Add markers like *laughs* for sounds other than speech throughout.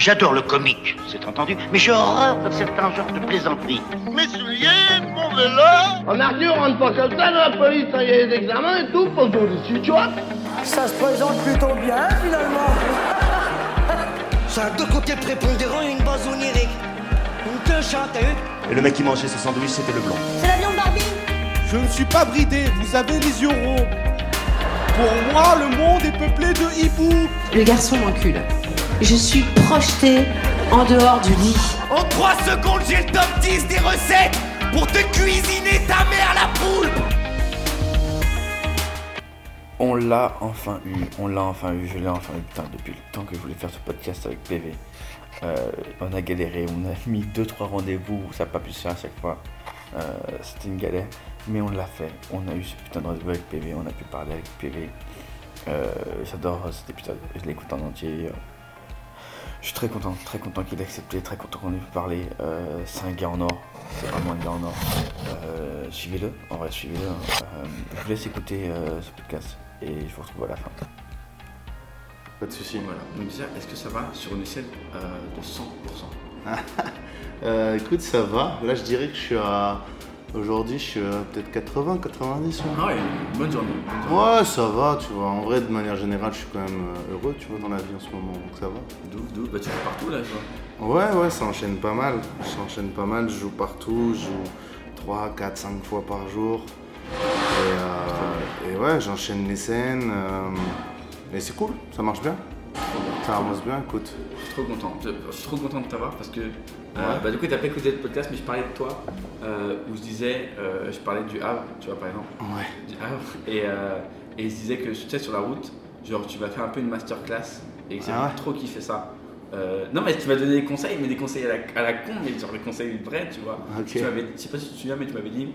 J'adore le comique, c'est entendu, mais j'ai horreur de certains genres de plaisanteries. Mes souliers, mon vélo En Arthur, on rentre pas comme ça dans la police, il y a des examens et tout, pour tout dessus, tu vois Ça se présente plutôt bien, finalement. *laughs* Ça a deux côtés prépondérants et une base onirique. Une queue vu Et le mec qui mangeait ce sandwich, c'était le blanc. C'est la viande Barbie Je ne suis pas bridé, vous avez les yeux ronds. Pour moi, le monde est peuplé de hiboux. Le garçon m'encule. Je suis projetée en dehors du lit. En 3 secondes, j'ai le top 10 des recettes pour te cuisiner ta mère la poule On l'a enfin eu, on l'a enfin eu, je l'ai enfin eu, putain, depuis le temps que je voulais faire ce podcast avec PV. Euh, on a galéré, on a mis 2-3 rendez-vous, ça n'a pas pu se faire à chaque fois. Euh, C'était une galère, mais on l'a fait. On a eu ce putain de rendez-vous avec PV, on a pu parler avec PV. Euh, J'adore cet épisode, je l'écoute en entier. Je suis très content, très content qu'il ait accepté, très content qu'on ait pu parler. Euh, c'est un gars en or, c'est vraiment un gars en or. Euh, suivez-le, en vrai, suivez-le. Euh, je vous laisse écouter euh, ce podcast et je vous retrouve à la fin. Pas de soucis. Voilà, donc est-ce que ça va sur une échelle euh, de 100% *laughs* Euh, écoute, ça va. Là, je dirais que je suis à. Aujourd'hui, je suis à peut-être 80, 90. Ah ouais, bonne journée. Ouais, ça va, tu vois. En vrai, de manière générale, je suis quand même euh, heureux, tu vois, dans la vie en ce moment, donc ça va. D'où, d'où Bah, tu vas partout là, je vois. Ouais, ouais, ça enchaîne pas mal. Ça enchaîne pas mal. Je joue partout. Je joue 3, 4, 5 fois par jour. Et, euh, et ouais, j'enchaîne les scènes. euh, et c'est cool, ça marche bien. Ça avance bien, écoute. Je suis trop content. Je suis trop content de t'avoir parce que. Euh, bah, du coup, t'as pas écouté le podcast, mais je parlais de toi euh, où je disais. euh, je parlais du Havre, tu vois, par exemple. Ouais. Du Havre. Et, et je disais que tu sais, sur la route, genre, tu vas faire un peu une masterclass et que j'ai Ah ouais trop kiffé ça. Non, mais tu m'as donné des conseils, mais des conseils à la, à la con, mais genre des conseils vrais, tu vois. Ok. Tu m'avais, je sais pas si tu te souviens, mais tu m'avais dit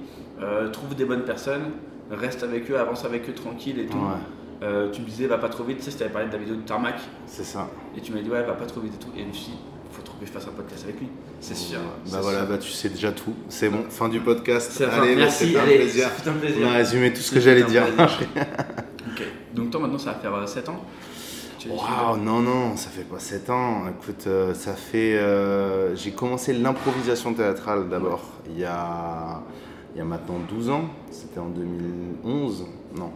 trouve des bonnes personnes, reste avec eux, avance avec eux tranquille et tout. Ouais, Euh, tu me disais va pas trop vite, tu sais, je t'avais parlé de la vidéo de Tarmac. c'est ça. Et tu m'as dit, ouais, va pas trop vite et tout. Et je me suis dit, faut trop que je fasse un podcast avec lui. C'est sûr. Bah voilà, sûr. bah tu sais déjà tout. C'est bon, fin du podcast. Allez, Merci, c'était un plaisir. c'est un plaisir. On a résumé tout ce que j'allais dire. *laughs* ok. Donc toi maintenant ça va faire euh, 7 ans Tu- tu- Waouh, non, non, ça fait pas 7 ans. Écoute, euh, ça fait. euh, J'ai commencé l'improvisation théâtrale d'abord, il, y a... il y a maintenant 12 ans. C'était en 2011. Non,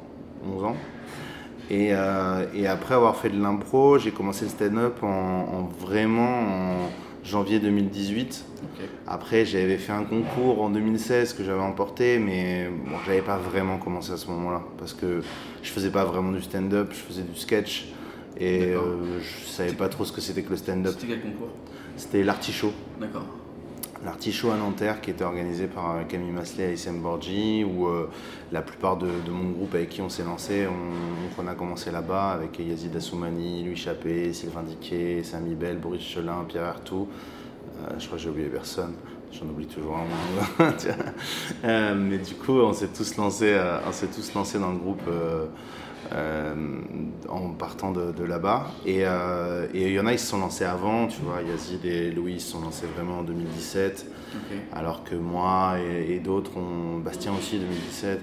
11 ans. Et, euh, et après avoir fait de l'impro, j'ai commencé le stand-up en, en vraiment en janvier 2018. Ok. Après, j'avais fait un concours en 2016 que j'avais emporté, mais bon, j'avais pas vraiment commencé à ce moment-là parce que je faisais pas vraiment du stand-up, je faisais du sketch et euh, je savais pas trop ce que c'était que le stand-up. C'était quel concours? C'était l'artichaut. D'accord. L'artichaut à Nanterre qui était organisé par euh, Camille Masselet et SM Borgi où euh, la plupart de, mon groupe avec qui on s'est lancé, on, a commencé là-bas avec Yazid Assoumani, Louis Chappé, Sylvain Diquet, Samy Bell, Boris Chelin, Pierre Artout. Euh, je crois que j'ai oublié personne. J'en oublie toujours un. *laughs* Mais du coup, on s'est tous lancés, on s'est tous lancés dans le groupe euh, en partant de, de là-bas. Et euh, et il y en a, ils se sont lancés avant. Tu vois, Yazid et Louis ils se sont lancés vraiment en 2017. Ok. Alors que moi et, et d'autres, ont, Bastien aussi 2017,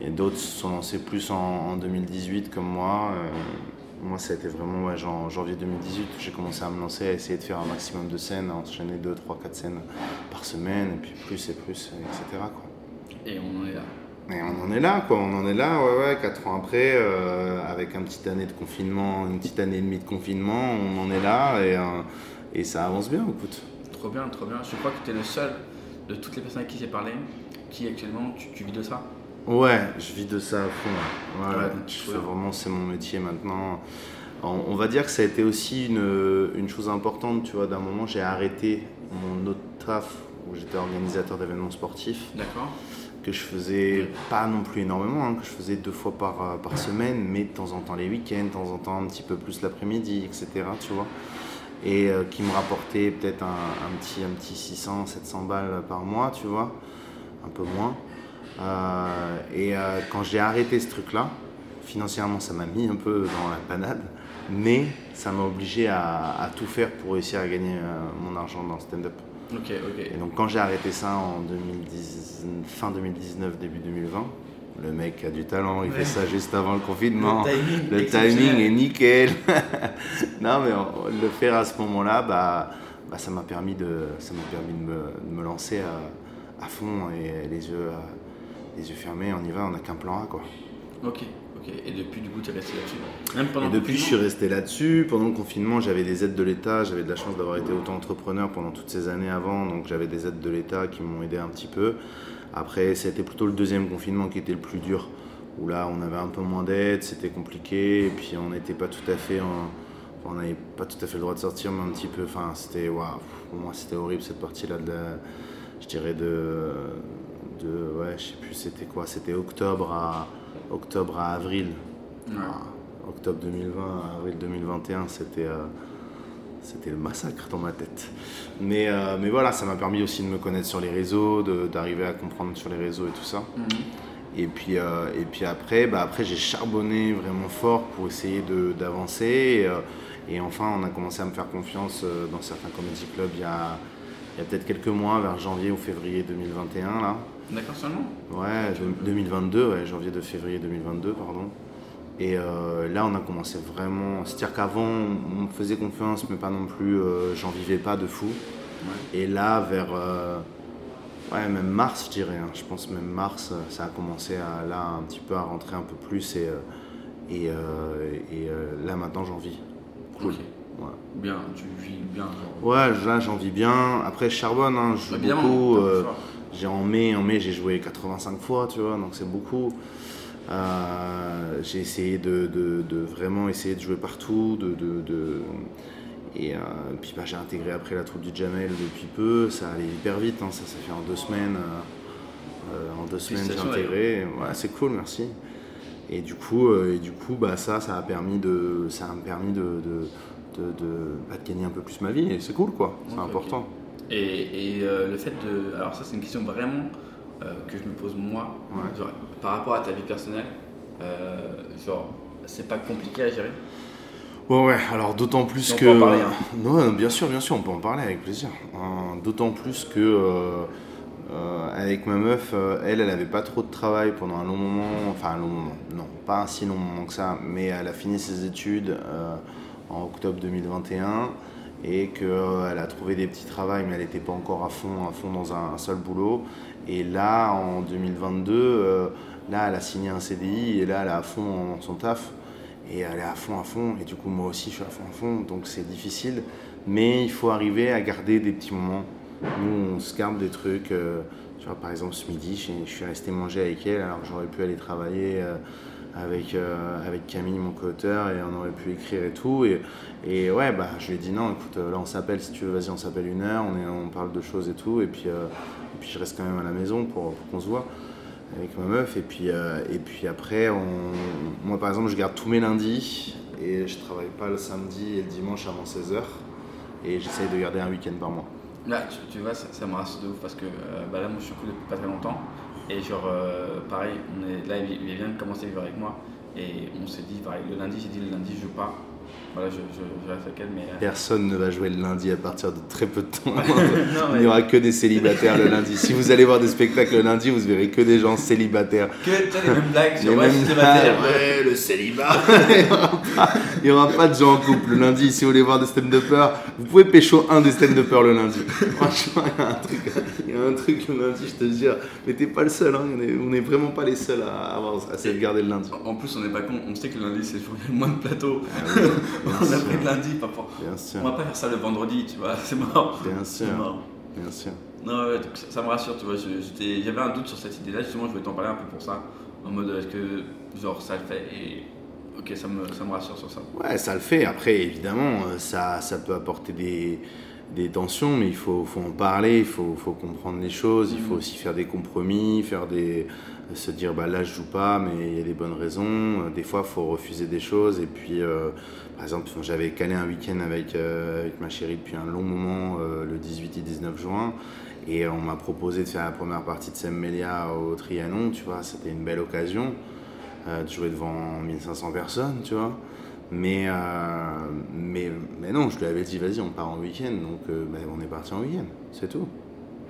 et d'autres se sont lancés plus en, en 2018 comme moi. Euh, moi, ça a été vraiment ouais, genre, janvier 2018 que j'ai commencé à me lancer, à essayer de faire un maximum de scènes, à enchaîner 2, 3, 4 scènes par semaine, et puis plus et plus, etc. Quoi. Et on en est là. Et on en est là, quoi. On en est là, ouais, ouais, 4 ans après, euh, avec une petite année de confinement, une petite année et demie de confinement, on en est là, et, euh, et ça avance bien, écoute. Trop bien, trop bien. Je crois que tu es le seul de toutes les personnes avec qui j'ai parlé qui actuellement tu, tu vis de ça? Ouais, je vis de ça à fond. Ouais, Ouais, ouais. donc, Je tu fais vois. vraiment, c'est mon métier maintenant. On, on va dire que ça a été aussi une, une chose importante, tu vois. D'un moment, j'ai arrêté mon autre taf où j'étais organisateur d'événements sportifs, D'accord que je faisais pas non plus énormément, hein, que je faisais deux fois par, euh, par semaine, mais de temps en temps les week-ends, de temps en temps un petit peu plus l'après-midi, etc. Tu vois. Et euh, qui me rapportait peut-être un, petit, un petit 600, 700 balles par mois, tu vois. Un peu moins. Euh, et quand j'ai arrêté ce truc-là, financièrement, ça m'a mis un peu dans la panade, mais ça m'a obligé à, à tout faire pour réussir à gagner mon argent dans le stand-up. Ok, ok. Et donc, quand j'ai arrêté ça en 2010, fin 2019, début 2020, le mec a du talent, il fait ça juste avant le confinement. Le timing Le exceptionnel. timing est nickel. *laughs* non, mais on- le faire à ce moment-là, bah, bah, ça m'a permis, de, ça m'a permis de, me, de me lancer à, à fond et les yeux, les yeux fermés. On y va, on n'a qu'un plan A. Quoi. Ok, Et depuis, du coup, tu es resté là-dessus Même pendant Et depuis, je suis resté là-dessus. Pendant le confinement, j'avais des aides de l'État. J'avais de la chance d'avoir été auto-entrepreneur pendant toutes ces années avant. Donc, j'avais des aides de l'État qui m'ont aidé un petit peu. Après, c'était plutôt le deuxième confinement qui était le plus dur. Où là, on avait un peu moins d'aides, c'était compliqué. Et puis, on n'était pas tout à fait en- enfin, on n'avait pas tout à fait le droit de sortir, mais un petit peu. Enfin, c'était. waouh, pour moi, c'était horrible cette partie-là de la- Je dirais de. de ouais, je sais plus, c'était quoi? C'était octobre à, octobre à avril. Ah, octobre 2020 à avril 2021, c'était euh, c'était le massacre dans ma tête. Mais, euh, mais voilà, ça m'a permis aussi de me connaître sur les réseaux, de- d'arriver à comprendre sur les réseaux et tout ça. Et puis, euh, et puis après, bah après j'ai charbonné vraiment fort pour essayer de- d'avancer. Et, et enfin, on a commencé à me faire confiance dans certains comedy clubs il y a, il y a peut-être quelques mois, vers janvier ou février 2021. Là. D'accord, seulement? Ouais, de- 2022, ouais, janvier de février 2022, pardon. Et euh, là, on a commencé vraiment. C'est-à-dire qu'avant, on me faisait confiance, mais pas non plus. euh, J'en vivais pas de fou. Et là, vers. euh, ouais, même mars, je dirais. hein, je pense même mars, ça a commencé à, là, un petit peu à rentrer un peu plus. Et, et, et, là, maintenant, j'en vis. Cool. Ouais. Bien, tu vis bien. genre. Ouais, là j'en vis bien. Après, je charbonne, hein, je joue Évidemment, beaucoup. euh, j'ai en mai, en mai, j'ai joué 85 fois, tu vois, donc c'est beaucoup. Euh, j'ai essayé de, de- de vraiment essayer de jouer partout, de, de- et euh, puis bah, j'ai intégré après la troupe du Jamel depuis peu. Ça allait hyper vite, hein, ça s'est fait en deux semaines. euh, en deux semaines, j'ai intégré. Ouais, c'est cool, merci. Et du coup, euh, et du coup bah, ça, ça a permis de, ça permis de, de, de, de- bah, de gagner un peu plus ma vie. Et c'est cool, quoi. C'est important. Et, et, euh, le fait de. Alors, ça, c'est une question vraiment euh, que je me pose moi. Ouais. Genre, par rapport à ta vie personnelle, euh, genre, c'est pas compliqué à gérer? Ouais, ouais, alors d'autant plus On que. peut en parler, hein. Non, bien sûr, bien sûr, on peut en parler avec plaisir. D'autant plus que. euh, avec ma meuf, euh, elle, elle avait pas trop de travail pendant un long moment. Enfin, un long moment, non, pas un si long moment que ça, mais elle a fini ses études euh, en octobre 2021 et qu'elle a trouvé des petits travails, mais elle n'était pas encore à fond, à fond dans un, seul boulot. Et là, en 2022, euh, là, elle a signé un CDI et là, elle est à fond dans son taf. Et elle est à fond, à fond. Et du coup, moi aussi, je suis à fond, à fond. Donc, c'est difficile. Mais il faut arriver à garder des petits moments. Nous, on se garde des trucs. euh, tu vois, par exemple, ce midi, je, suis resté manger avec elle alors j'aurais pu aller travailler euh, avec, euh, avec Camille, mon co-auteur, et on aurait pu écrire et tout. Et, et ouais, bah, je lui ai dit non, écoute, euh, là, on s'appelle si tu veux, vas-y, on s'appelle une heure, on, on parle de choses et tout. Et puis, euh, et puis je reste quand même à la maison pour, qu'on se voit avec ma meuf. Et puis, et puis après, moi par exemple, je garde tous mes lundis et je travaille pas le samedi et le dimanche avant 16h. Et j'essaye de garder un week-end par mois. Là, tu, tu vois, ça, ça me rassure de ouf parce que bah là, moi, je depuis pas très longtemps. Et genre, euh, pareil, on est, là, il, vient de commencer à vivre avec moi. Et on s'est dit, pareil, le lundi, j'ai dit, le lundi, je joue pas. Voilà, je, je, je reste avec elle, mais. euh, Personne ne va jouer le lundi à partir de très peu de temps. *laughs* *laughs* Non, Il n'y aura que des célibataires le lundi. Si vous allez voir des spectacles le lundi, vous verrez que des gens célibataires. Que les mêmes blagues sur Les mêmes- célibataire. Ouais, le célibat. *laughs* il n'y aura, pas- de gens en couple le lundi. Si vous voulez voir des stand-uppers, vous pouvez pécho un des stand-uppers le lundi. Franchement, il y a un truc, il y a un truc le lundi, je te jure. Mais t'es pas le seul. hein. On est- On n'est vraiment pas les seuls à avoir à essayer de garder le lundi. En plus, on n'est pas con, on sait que le lundi, c'est le jour où moins de plateaux. Ah oui, *laughs* on a pris le lundi, pas pour. Bien sûr. On va pas faire ça le vendredi, tu vois, c'est mort. Bien sûr. Mort. Bien sûr. Non, ouais, donc ça, ça me rassure, tu vois. J'avais un doute sur cette idée-là, justement, je voulais t'en parler un peu pour ça. En mode, est-ce que, genre, ça le fait et. Ok, ça me, ça me rassure sur ça. Ouais, ça le fait. Après, évidemment, euh, ça, ça peut apporter des, des tensions, mais il faut, faut en parler, il faut, faut comprendre les choses, il faut aussi faire des compromis, faire des, se dire bah là je joue pas, mais il y a des bonnes raisons. Euh, Des fois, il faut refuser des choses. Et puis, euh, par exemple, j'avais calé un week-end avec, euh, avec ma chérie depuis un long moment, euh, le 18 et 19 juin. Et on m'a proposé de faire la première partie de Sam Melia au Trianon, tu vois, c'était une belle occasion euh, de jouer devant 1500 personnes, tu vois. Mais, euh, mais, mais non, je lui avais dit, vas-y, on part en week-end. Donc, euh, ben, on est parti en week-end, c'est tout.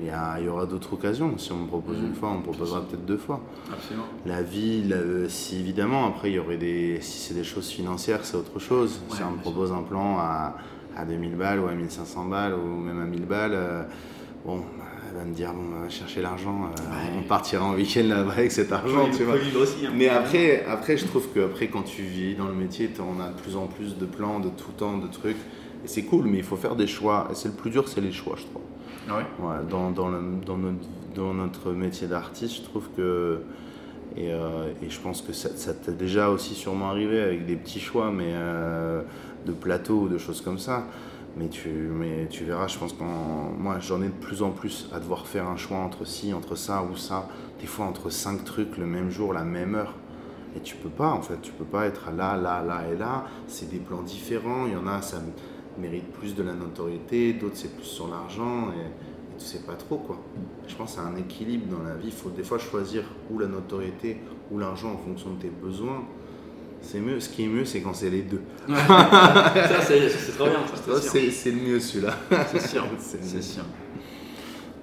il y, a- il y aura d'autres occasions. Si on me propose une fois, on me proposera peut-être deux fois. Absolument. La vie, la- si évidemment, après, il y aurait des. Si c'est des choses financières, c'est autre chose. si on me propose un plan à, à 2000 balles ou à 1500 balles ou même à 1000 balles, bon, bah, va me dire, bon, bah, va chercher l'argent, euh, on partira en week-end là-bas avec cet argent, tu vois. aussi, hein. Mais après, après, je trouve que après, quand tu vis dans le métier, on a de plus en plus de plans, de tout temps, de trucs. Et c'est cool, mais il faut faire des choix. Et c'est le plus dur, c'est les choix, je trouve. Ah ouais dans, dans, le- dans notre, dans notre métier d'artiste, je trouve que. Et, euh, et je pense que ça, ça t'est déjà aussi sûrement arrivé avec des petits choix, mais euh, de plateau ou de choses comme ça. Mais tu, mais tu verras, je pense que moi j'en ai de plus en plus à devoir faire un choix entre ci, entre ça ou ça. Des fois entre cinq trucs le même jour, la même heure. Et tu peux pas en fait, tu peux pas être là, là, là et là. C'est des plans différents. Il y en a, ça mérite plus de la notoriété, d'autres c'est plus sur l'argent. Et, tu sais pas trop quoi. Je pense à un équilibre dans la vie. Il faut des fois choisir ou la notoriété ou l'argent en fonction de tes besoins. C'est mieux. Ce qui est mieux, c'est quand c'est les deux. *laughs* Ça, c'est- trop bien, c'est le mieux celui-là. C'est sûr, *laughs* C'est sûr.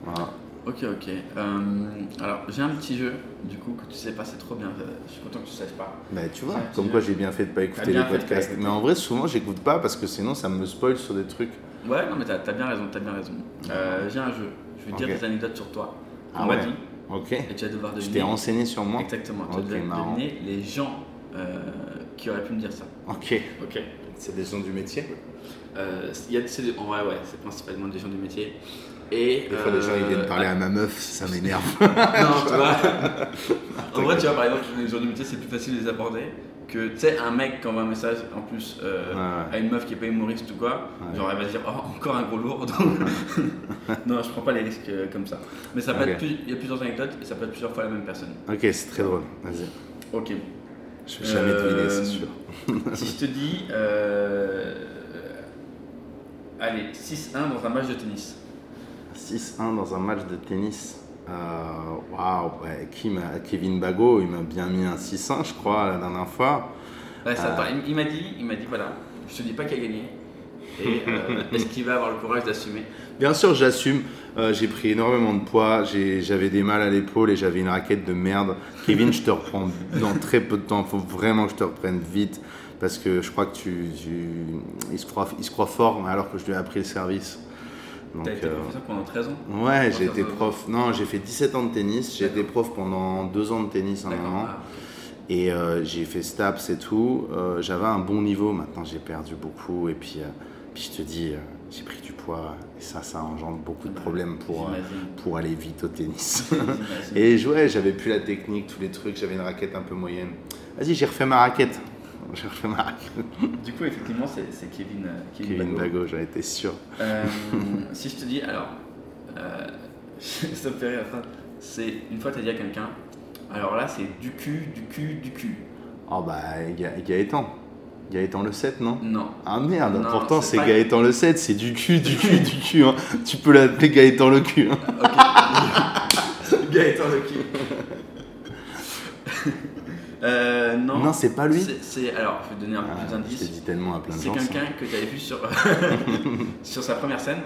Voilà. Ok, ok. Euh, alors, j'ai un petit jeu, du coup, que tu sais pas, c'est trop bien. Je suis content que tu saches pas. Bah, tu vois, comme tu- quoi j'ai bien fait de pas écouter les podcasts. Mais en vrai, souvent, j'écoute pas parce que sinon, ça me spoil sur des trucs. Ouais, non, mais t'as as bien raison, t'as bien raison. Euh, j'ai un jeu. Je vais te dire des anecdotes sur toi. Ah On m'a ouais. dit. Ok. Et tu vas devoir deviner. t'ai renseigné sur moi. Exactement. Tu Ok, vas devoir deviner les gens qui auraient pu me dire ça. Ok. Ok. C'est des gens du métier. Euh, y a, en vrai, ouais, c'est principalement des gens du métier. Et, Des fois, les gens ils viennent euh, parler à ma meuf, ça m'énerve. *laughs* non, tu vois. *laughs* en vrai, tu vois, par exemple, les gens du métier, c'est plus facile de les aborder que, tu sais, un mec qui envoie un message en plus euh, Ouais. à une meuf qui est pas humoriste ou quoi, Ouais. genre elle va se dire, oh, encore un gros lourd. *laughs* non, je prends pas les risques euh, comme ça. Mais ça peut être plus- il y a plusieurs anecdotes et ça peut être plusieurs fois la même personne. ok, c'est très drôle. Vas-y. Ok. Je vais jamais Euh, deviner, c'est sûr. si je te dis, euh, allez, 6-1 dans un match de tennis. 6-1 dans un match de tennis. Euh, Waouh, ouais, m'a- Kevin Bago, il m'a bien mis un 6-1, je crois, la dernière fois. Ouais, ça Euh, part. Il, m'a dit, il m'a dit, voilà, je te dis pas qui a gagné. Et euh, est-ce qu'il va avoir le courage d'assumer Bien sûr, j'assume. Euh, j'ai pris énormément de poids. J'avais des mal à l'épaule et j'avais une raquette de merde. Kevin, je te reprends *laughs* dans très peu de temps. Il faut vraiment que je te reprenne vite. Parce que je crois que tu. tu- il, se croit, il se croit fort alors que je lui ai appris le service. Donc, T'as été euh, professeur pendant 13 ans Ouais, j'ai été prof. Non, j'ai fait 17 ans de tennis. J'ai été prof pendant deux ans de tennis à un moment. Ah, Et euh, j'ai fait STAPS et tout. Euh, J'avais un bon niveau. Maintenant, j'ai perdu beaucoup. Et puis, euh, puis je te dis, euh, j'ai pris du poids. Et ça, ça engendre beaucoup de problèmes pour, euh, pour aller vite au tennis. *laughs* Et ouais, j'avais plus la technique, tous les trucs. J'avais une raquette un peu moyenne. Vas-y, j'ai refait ma raquette. *laughs* J'ai refait ma raquette. Du coup, effectivement, c'est c'est Kevin, euh, Kevin, Kevin Bago. J'en étais sûr. Euh, *laughs* si je te dis, alors, euh, ça me fait rire. C'est une fois, tu as dit à quelqu'un, alors là, c'est du cul, du cul, du cul. Oh bah, Ga- Gaëtan. Gaëtan le 7, non Non. Ah merde, Non, pourtant c'est c'est pas- Gaëtan le 7, c'est du cul, du cul, du cul. hein. Tu peux l'appeler Gaëtan le cul. hein. *laughs* Gaëtan le cul. Euh, non. Non, c'est pas lui C'est- C'est alors, je vais te donner un peu Ah, plus je d'indices. dit tellement à plein de C'est gens. ça. quelqu'un que tu avais vu sur, *laughs* sur sa première scène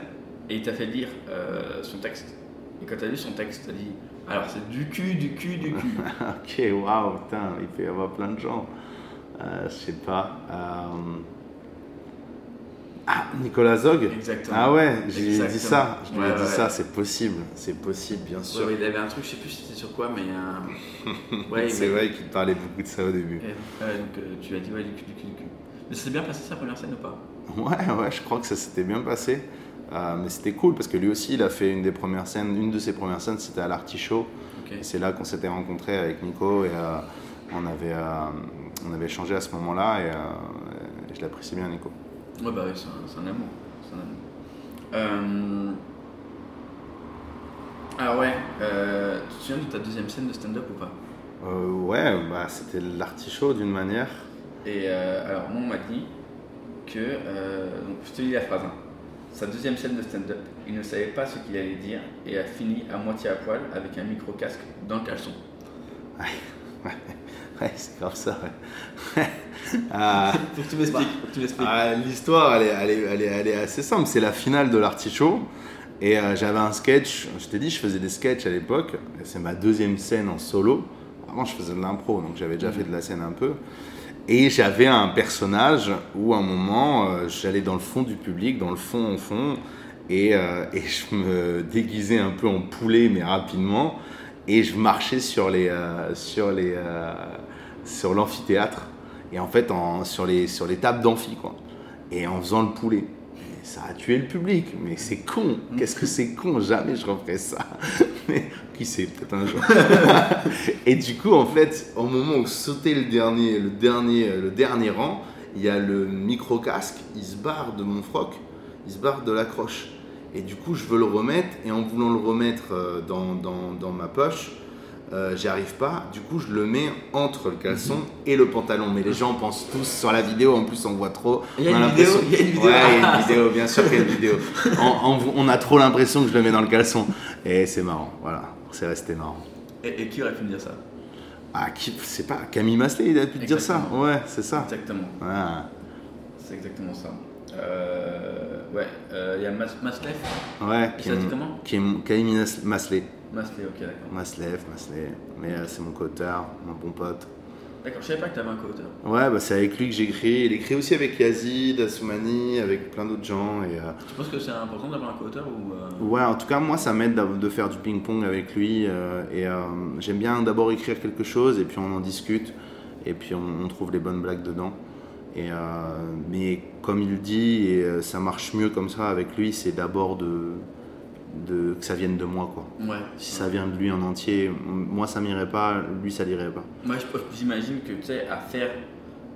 et il t'a fait lire euh, son texte. Et quand tu as lu son texte, tu as dit alors c'est du cul, du cul, du cul. *laughs* ok, waouh, putain, il peut y avoir plein de gens. Euh, je sais pas. euh, Ah, Nicolas Zog Exactement. Ah ouais, j'ai dit ça. Je lui ai Ouais, dit ouais. ça, c'est possible. C'est possible, bien sûr. ouais, il avait un truc, je sais plus c'était sur quoi, mais. euh, *laughs* c'est m'a- vrai qu'il parlait beaucoup de ça au début. Donc euh, tu as dit ouais, du cul, du cul, du cul. Mais ça s'est bien passé sa première scène ou pas? Ouais, ouais, je crois que ça s'était bien passé. Euh, mais c'était cool parce que lui aussi, il a fait une des premières scènes. Une de ses premières scènes, c'était à l'Artichaut. Ok. Et c'est là qu'on s'était rencontrés avec Nico et euh, on, avait, euh, on avait échangé à ce moment-là et, euh, et je l'apprécie bien, Nico. Ouais, bah oui, c'est un, amour. Un amour. Ah ouais, euh, tu te souviens de ta deuxième scène de stand-up ou pas? Euh, ouais, bah, c'était l'Artichaut d'une manière. Et euh, alors, moi, on m'a dit que. euh, donc, je te lis la phrase. hein. Sa deuxième scène de stand-up, il ne savait pas ce qu'il allait dire et a fini à moitié à poil avec un micro-casque dans le caleçon. *laughs* Ouais, *laughs* c'est grave ça, ouais. Ah, *laughs* Faut que tu m'expliques. faut que tu m'expliques. ah, L'histoire, elle est, elle, est, elle, est, elle est assez simple. C'est la finale de l'Artichaut. Et euh, j'avais un sketch, je t'ai dit, je faisais des sketchs à l'époque. C'est ma deuxième scène en solo. Avant, je faisais de l'impro, donc j'avais déjà fait de la scène un peu. Et j'avais un personnage où, à un moment, euh, j'allais dans le fond du public, dans le fond, au fond, et, euh, et je me déguisais un peu en poulet, mais rapidement. Et je marchais sur les, sur les, sur l'amphithéâtre. Et en fait, en- sur, les, sur les tables d'amphi, quoi. Et en faisant le poulet. Et ça a tué le public. Mais c'est con. Qu'est-ce que c'est con? Jamais je referais ça. *laughs* Mais qui sait, peut-être un jour. *laughs* et du coup, en fait, au moment où sautait le dernier, le dernier, le dernier rang, il y a le micro-casque, il se barre de mon froc, il se barre de l'accroche. Et du coup, je veux le remettre, et en voulant le remettre euh, dans, dans- dans ma poche, euh, j'y arrive pas. Du coup, je le mets entre le caleçon et le pantalon. Mais les gens pensent tous sur la vidéo, en plus, on voit trop. Il y a On une vidéo, il y a une vidéo. Ouais, il y a une vidéo, *laughs* bien sûr qu'il y a une vidéo. On a trop l'impression que je le mets dans le caleçon. Et c'est marrant, voilà. C'est resté marrant. Et, et qui aurait pu me dire ça? Ah, qui, c'est pas Camille Masley, il a pu te dire ça. Ouais, c'est ça. Exactement. Ah, C'est exactement ça. Euh, ouais, euh, il y a Mas ouais, qui est, dit comment? Qui est Camille Mas- Masley. Masley, ok, d'accord. Maslef, Masley. Mais euh, c'est mon cotard, mon bon pote. D'accord, je savais pas que t'avais un co-auteur. Ouais, bah, c'est avec lui que j'écris. Il écrit aussi avec Yazid, Assoumani, avec plein d'autres gens. Et, euh, Tu penses que c'est important d'avoir un co-auteur ou. euh, Ouais, en tout cas, moi, ça m'aide de faire du ping-pong avec lui. et j'aime bien d'abord écrire quelque chose et puis on en discute. Et puis on, on trouve les bonnes blagues dedans. Et, euh, mais comme il dit, et ça marche mieux comme ça avec lui, c'est d'abord de, de, que ça vienne de moi. Quoi. Ouais. Si ça vient de lui en entier, moi ça m'irait pas, lui ça l'irait pas. Moi, j'imagine que tu sais, à faire,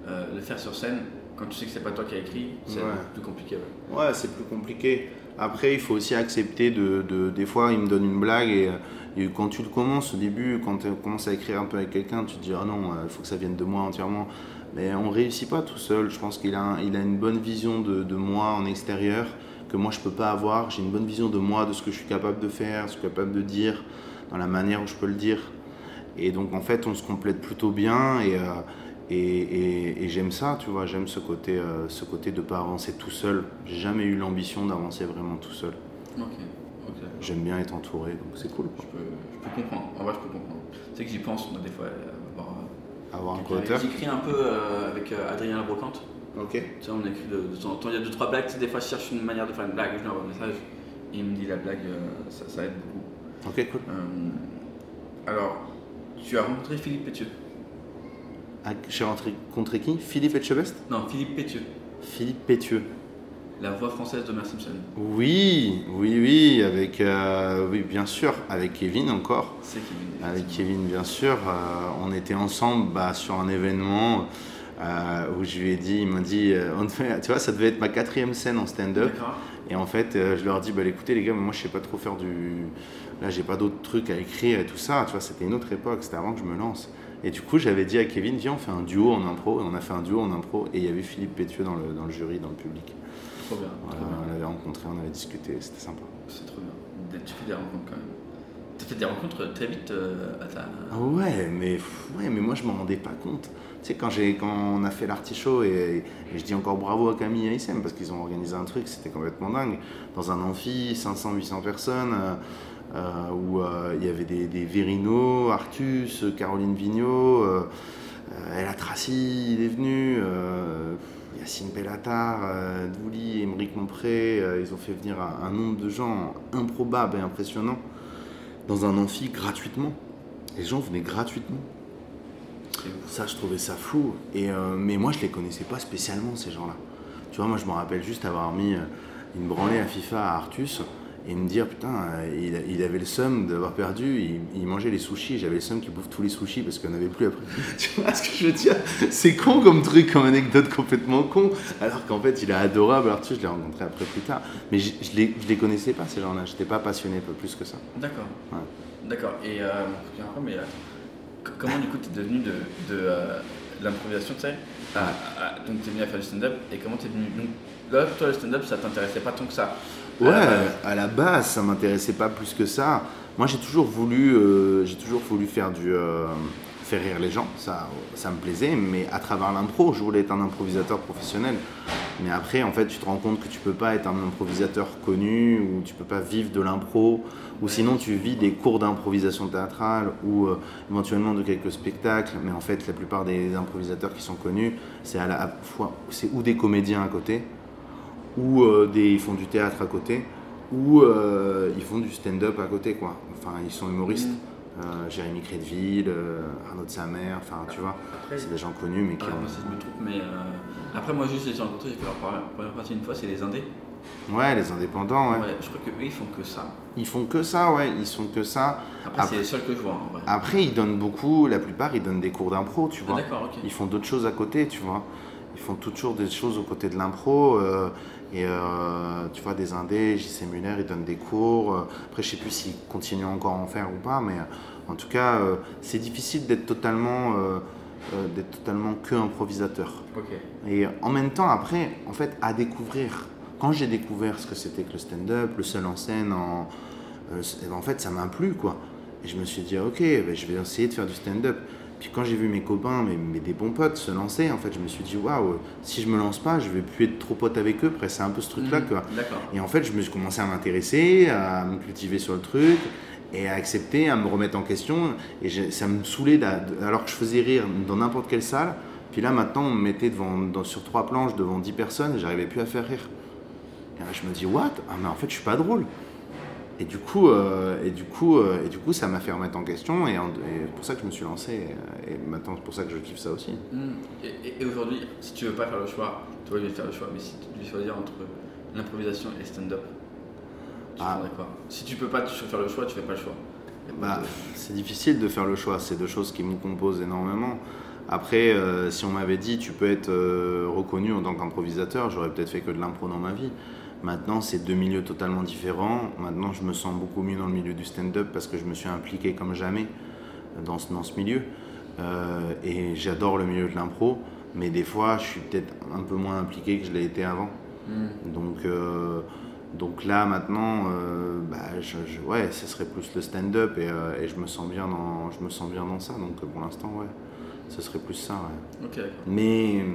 euh, le faire sur scène, quand tu sais que c'est pas toi qui as écrit, c'est Ouais. plus compliqué. Ouais. C'est plus compliqué. Après, il faut aussi accepter de, de- Des fois, il me donne une blague et, euh, et quand tu le commences au début, quand tu commences à écrire un peu avec quelqu'un, tu te dis Ah non, il faut que ça vienne de moi entièrement. Mais on réussit pas tout seul. Je pense qu'il a, un- il a une bonne vision de, de moi en extérieur que moi je peux pas avoir. J'ai une bonne vision de moi, de ce que je suis capable de faire, ce que je suis capable de dire, dans la manière où je peux le dire. Et donc en fait, on se complète plutôt bien et, euh, et, et- et j'aime ça, tu vois. J'aime ce côté, euh, ce côté de pas avancer tout seul. J'ai jamais eu l'ambition d'avancer vraiment tout seul. Ok, ok. J'aime bien être entouré, donc c'est cool. Je peux, je peux comprendre. En vrai, je peux comprendre. Tu sais que j'y pense, moi, des fois, à avoir. euh, Avoir un co-auteur. J'écris un peu euh, avec euh, Adrien Labrocante. Ok. Tu sais, on écrit de, de temps en temps. Il y a deux, trois blagues. Tu sais, des fois, je cherche une manière de faire une blague. Je lui envoie un message. Et il me dit la blague, euh, ça, ça aide beaucoup. Ok, cool. Euh, alors, tu as rencontré Philippe Pétieux Ah, J'ai rencontré qui? Philippe Etchebest Non, Philippe Pétieux, Philippe Pétieux. la voix française de Homer Simpson. Oui, oui, oui, avec, euh, oui, bien sûr, avec Kevin encore. C'est dit. Avec Kevin, bien sûr, on était ensemble bah, sur un événement euh, où je lui ai dit, il m'a dit, euh, on devait- tu vois, ça devait être ma quatrième scène en stand-up. Et en fait, euh, je leur dis, bah, écoutez les gars, mais moi je sais pas trop faire du. Là, j'ai pas d'autres trucs à écrire et tout ça. Tu vois, c'était une autre époque, c'était avant que je me lance. Et du coup, j'avais dit à Kevin, viens, on fait un duo en impro. Et on a fait un duo en impro. Et il y avait Philippe Pétieux dans le, dans le jury, dans le public. Trop bien. Voilà, trop bien. on l'avait rencontré, on avait discuté, c'était sympa. C'est trop bien. Tu fais des rencontres quand même. Tu fait des rencontres très vite euh, à ta. Ah ouais, mais, ouais, mais moi je m'en rendais pas compte. Sais, quand, quand on a fait l'artichaut, et, et je dis encore bravo à Camille et ISM parce qu'ils ont organisé un truc, c'était complètement dingue. Dans un amphi, 500-800 personnes, euh, euh, où euh, il y avait des, Verino, Artus, Caroline Vigneault, euh, euh, El Atraci, il est venu, Yacine Bellatar, Douli, Émeric Monpré, ils ont fait venir un, un nombre de gens improbable et impressionnant dans un amphi gratuitement. Les gens venaient gratuitement. Ça, je trouvais ça fou. Et, euh, mais moi, je les connaissais pas spécialement, ces gens-là. Tu vois, moi, je me rappelle juste avoir mis euh, une branlée à FIFA à Artus et me dire, putain, euh, il, il avait le seum d'avoir perdu, il, il mangeait les sushis, j'avais le seum qu'il bouffe tous les sushis parce qu'on n'avait plus après. *laughs* tu vois ce que je veux dire? C'est con comme truc, comme anecdote complètement con. Alors qu'en fait, il est adorable, Artus, je l'ai rencontré après plus tard. Mais je, je, les, je les connaissais pas, ces gens-là. J'étais pas passionné, pas plus que ça. D'accord. Ouais. D'accord. Et euh, mais comment du coup t'es devenu de, de euh, l'improvisation, tu sais Donc t'es venu à faire du stand-up et comment t'es venu donc là toi le stand-up ça t'intéressait pas tant que ça. Ouais, À la base. à la base, ça m'intéressait pas plus que ça. Moi, j'ai toujours voulu, euh, j'ai toujours voulu faire du, faire rire les gens, ça, ça me plaisait, mais à travers l'impro, je voulais être un improvisateur professionnel. Mais après, en fait, tu te rends compte que tu peux pas être un improvisateur connu, ou tu peux pas vivre de l'impro, ou sinon tu vis des cours d'improvisation théâtrale, ou euh, éventuellement de quelques spectacles. Mais en fait, la plupart des improvisateurs qui sont connus, c'est à la fois, c'est ou des comédiens à côté, ou euh, des, ils font du théâtre à côté, ou euh, ils font du stand-up à côté, quoi. Enfin, ils sont humoristes. Euh, Jérémy Crédville, euh, Arnaud de sa mère, enfin, tu vois, c'est des gens connus, mais qui Ouais, ont... moi, si je me trompe, mais euh, après, moi, juste, j'ai rencontré, j'ai fait leur première, partie une fois, c'est les Indés. Ouais, les indépendants, ouais. Ouais, je crois qu'eux, ils font que ça. Ils font que ça, ouais, ils font que ça. Après, c'est les seuls que je vois, en vrai. Après, ils donnent beaucoup, la plupart, ils donnent des cours d'impro, tu Ah, vois. d'accord, ok. Ils font d'autres choses à côté, tu vois. Ils font toujours des choses aux côtés de l'impro. euh, et euh, tu vois, des indés, JC Muller, ils donnent des cours. euh, Après, je sais plus s'ils continuent encore à en faire ou pas, mais euh, en tout cas, euh, c'est difficile d'être totalement, euh, d'être totalement que improvisateur. Et en même temps, après, en fait, à découvrir. Quand j'ai découvert ce que c'était que le stand-up, le seul en scène, en, en fait, ça m'a plu, quoi. Et je me suis dit, ok, ben, je vais essayer de faire du stand-up. Puis quand j'ai vu mes copains, mes, mes- des bons potes se lancer, en fait, je me suis dit, waouh, si je me lance pas, je vais plus être trop pote avec eux. Après, c'est un peu ce truc-là, Mhm, quoi. Et en fait, je me suis commencé à m'intéresser, à me cultiver sur le truc, et à accepter, à me remettre en question. Et ça me saoulait, alors que je faisais rire dans n'importe quelle salle. Puis là, maintenant, on me mettait devant, dans- sur trois planches devant 10 personnes, et j'arrivais plus à faire rire. Et là, je me dis, what? Ah, mais en fait, je suis pas drôle. Et du coup, euh, et du coup, euh, et du coup, ça m'a fait remettre en question, et, et pour ça que je me suis lancé. Et, maintenant, c'est pour ça que je kiffe ça aussi. Hmm. Et, aujourd'hui, si tu veux pas faire le choix, toi, je vais faire le choix, mais si tu devais choisir entre l'improvisation et le stand-up, tu Ah. quoi? Si tu peux pas tu- faire le choix, tu fais pas le choix. Bah, c'est difficile de faire le choix, c'est deux choses qui me composent énormément. Après, euh, si on m'avait dit tu peux être euh, reconnu en tant qu'improvisateur, j'aurais peut-être fait que de l'impro dans ma vie. Maintenant, c'est deux milieux totalement différents. Maintenant, je me sens beaucoup mieux dans le milieu du stand-up parce que je me suis impliqué comme jamais dans ce, dans ce milieu. Euh, et j'adore le milieu de l'impro, mais des fois, je suis peut-être un peu moins impliqué que je l'ai été avant. Hmm. Donc, euh, donc là, maintenant, euh, bah, je, je- ouais, ce serait plus le stand-up et, et je, me sens bien dans, je me sens bien dans ça. Donc pour l'instant, ouais, ce serait plus ça. ouais. Mais,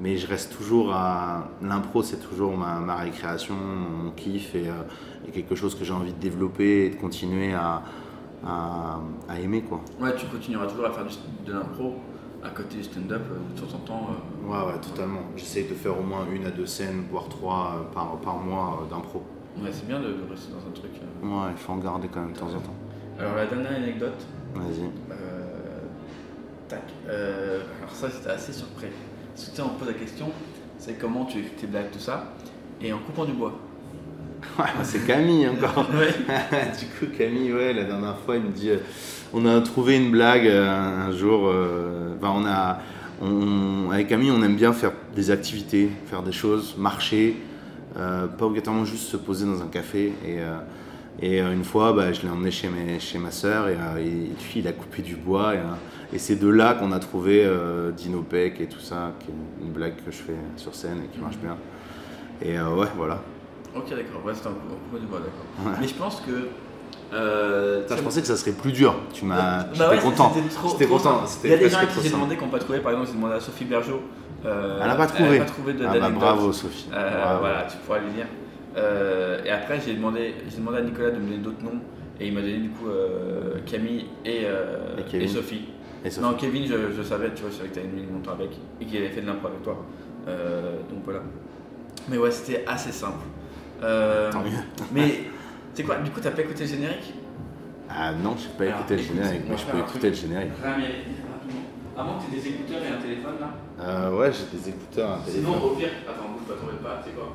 mais je reste toujours à. L'impro, c'est toujours ma, ma récréation, mon kiff et, euh, et quelque chose que j'ai envie de développer et de continuer à, à, à aimer. Quoi. Ouais, tu continueras toujours à faire du- de l'impro à côté du stand-up euh, de temps en temps. euh. Ouais, ouais, totalement. J'essaye de faire au moins une à deux scènes, voire trois euh, par, par mois d'impro. Ouais, c'est bien de, de rester dans un truc. Ouais, il faut en garder quand même de temps en temps. Alors, la dernière anecdote, Vas-y. tac. alors, ça, c'était assez surpris. Parce que tu sais, on pose la question c'est comment tu écris tes blagues, tout ça, et en coupant du bois. *laughs* Ouais, c'est Camille encore. *laughs* *laughs* Du coup, Camille, ouais, la dernière fois, il me dit euh, on a trouvé une blague euh, un jour. euh, on a. on- avec Camille, on aime bien faire des activités, faire des choses, marcher, euh, pas obligatoirement juste se poser dans un café. Et, et une fois, bah, je l'ai emmené chez, mes, chez ma sœur et, et lui, il a coupé du bois. Et, et c'est de là qu'on a trouvé euh, Dino Peck et tout ça, qui est une blague que je fais sur scène et qui marche bien. Et euh, ouais, voilà. Ok, d'accord. Ouais, en coupant du bois, d'accord. Ouais. Mais je pense que. euh, je pensais que ça serait plus dur. Tu m'as. Bah J'étais ouais, content. c'était content. Il y a des gens qui j'ai demandé qui n'ont pas trouvé. Par exemple, j'ai demandé à Sophie Bergeau. Elle a pas trouvé. Elle a pas trouvé de Ah bah bravo, Sophie. Bravo. Voilà, tu pourras lire. Euh, et après, j'ai demandé, demandé à Nicolas de me donner d'autres noms. Et il m'a donné du coup Camille et, Et Kevin. et Sophie. Et. Non, Kevin, je, je savais, tu vois, je savais que tu avais mis longtemps avec et qu'il avait fait de l'impro avec toi. Euh, donc voilà. Mais ouais, c'était assez simple. Euh, Tant mieux. mais *laughs* tu sais quoi, du coup, t'as pas écouté le générique? Ah non, j'ai pas Alors, écouté le générique. va je peux écouter le générique. rapidement. Avant que tu aies des écouteurs et un téléphone là. Euh, ouais, j'ai des écouteurs, un téléphone. Sinon, au pire, attends, bouge pas, t'embête pas, c'est quoi?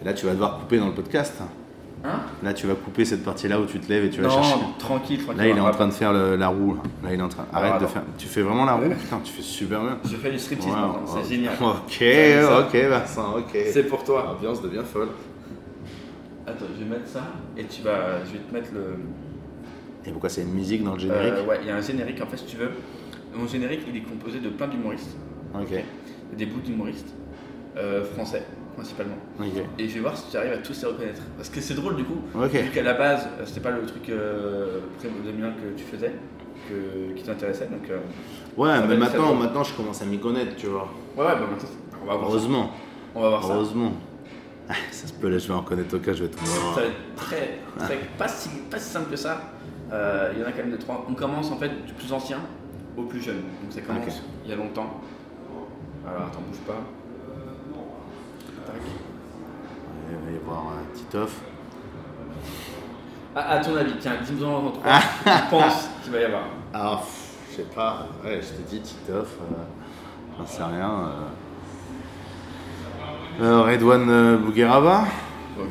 Et là, tu vas devoir couper dans le podcast. Hein Là, tu vas couper cette partie-là où tu te lèves et tu vas Non, chercher. tranquille, tranquille. Là, il est en train de faire le- la roue. Là. Il est en train. Arrête de faire. Tu fais vraiment la roue? Putain, tu fais super bien. Je fais du striptease Wow, maintenant, c'est génial. Ok, ok, Vincent, ok. C'est pour toi. Ambiance devient folle. Attends, je vais mettre ça et tu vas, je vais te mettre le. Et pourquoi c'est une musique dans le générique? Euh, ouais, il y a un générique en fait, si tu veux. Mon générique, il est composé de plein d'humoristes, Ok. des bouts d'humoristes euh, français. Principalement. Et je vais voir si tu arrives à tous les reconnaître. Parce que c'est drôle du coup. Ok. Vu qu'à la base, euh, c'était pas le truc euh, prédominant que tu faisais, que, qui t'intéressait. Donc, euh, Ouais, ça mais maintenant, maintenant, je commence à m'y connaître, tu vois. Ouais, ouais, bah maintenant, on va voir ça. Heureusement. On va voir ça. Heureusement. Ah, *laughs* Ça se peut, là, je vais en connaître aucun, je vais tomber. Ça va être très, très pas, si, pas si simple que ça. Euh, Il y en a quand même de trois. On commence en fait du plus ancien au plus jeune. Donc ça commence Ok. il y a longtemps. Alors attends, bouge pas. On va y voir euh, Titoff. Ah, à ton avis, tiens, dis-nous en trois. *laughs* tu penses qu'il va y avoir Ah, pff, je sais pas. Ouais, je te dis Titoff. euh, J'en sais rien. Euh... euh, Redouane euh, Bougueraba.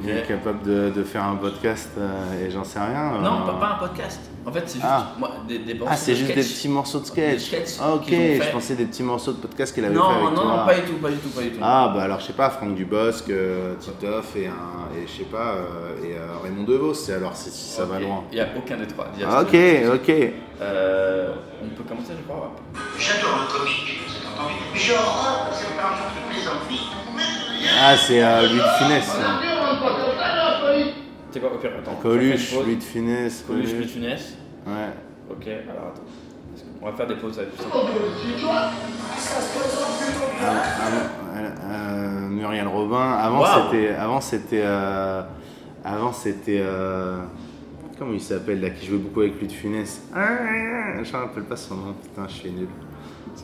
Il est capable de, de faire un podcast euh, et j'en sais rien. Non, pas, pas un podcast. En fait, c'est juste Ah. moi, des, des morceaux Ah, c'est de juste sketch. des petits morceaux de Des sketch. sketchs Ah, ok, fait. je pensais des petits morceaux de podcast qu'il avait fait Non, avec non, toi. non, pas du tout, pas du tout, pas du tout. Ah, bah alors je sais pas, Franck Dubosc, euh, Titoff et, un, et je sais pas, euh, et euh, Raymond DeVos, c'est alors c'est- si ça va loin. Il n'y a aucun des trois. Ah, ok, ok. Euh, on peut commencer, je crois. ouais. J'adore le comique, c'est j'ai horreur de cet argent qui plaisante. Ah, c'est euh, de Funès. On rentre pas comme ça dans la police. C'est quoi, au pire, attends. Coluche, Louis de Funès. Coluche, Louis de. Funès. Ouais. Ok, alors attends. On va faire des pauses, ça va être plus simple. Ah, ah, euh, euh, Muriel Robin. Avant c'était, avant c'était, euh, avant c'était, euh, comment il s'appelle là, qui jouait beaucoup avec Louis de Funès. Ah, Je me rappelle pas son nom. Putain, je suis nul.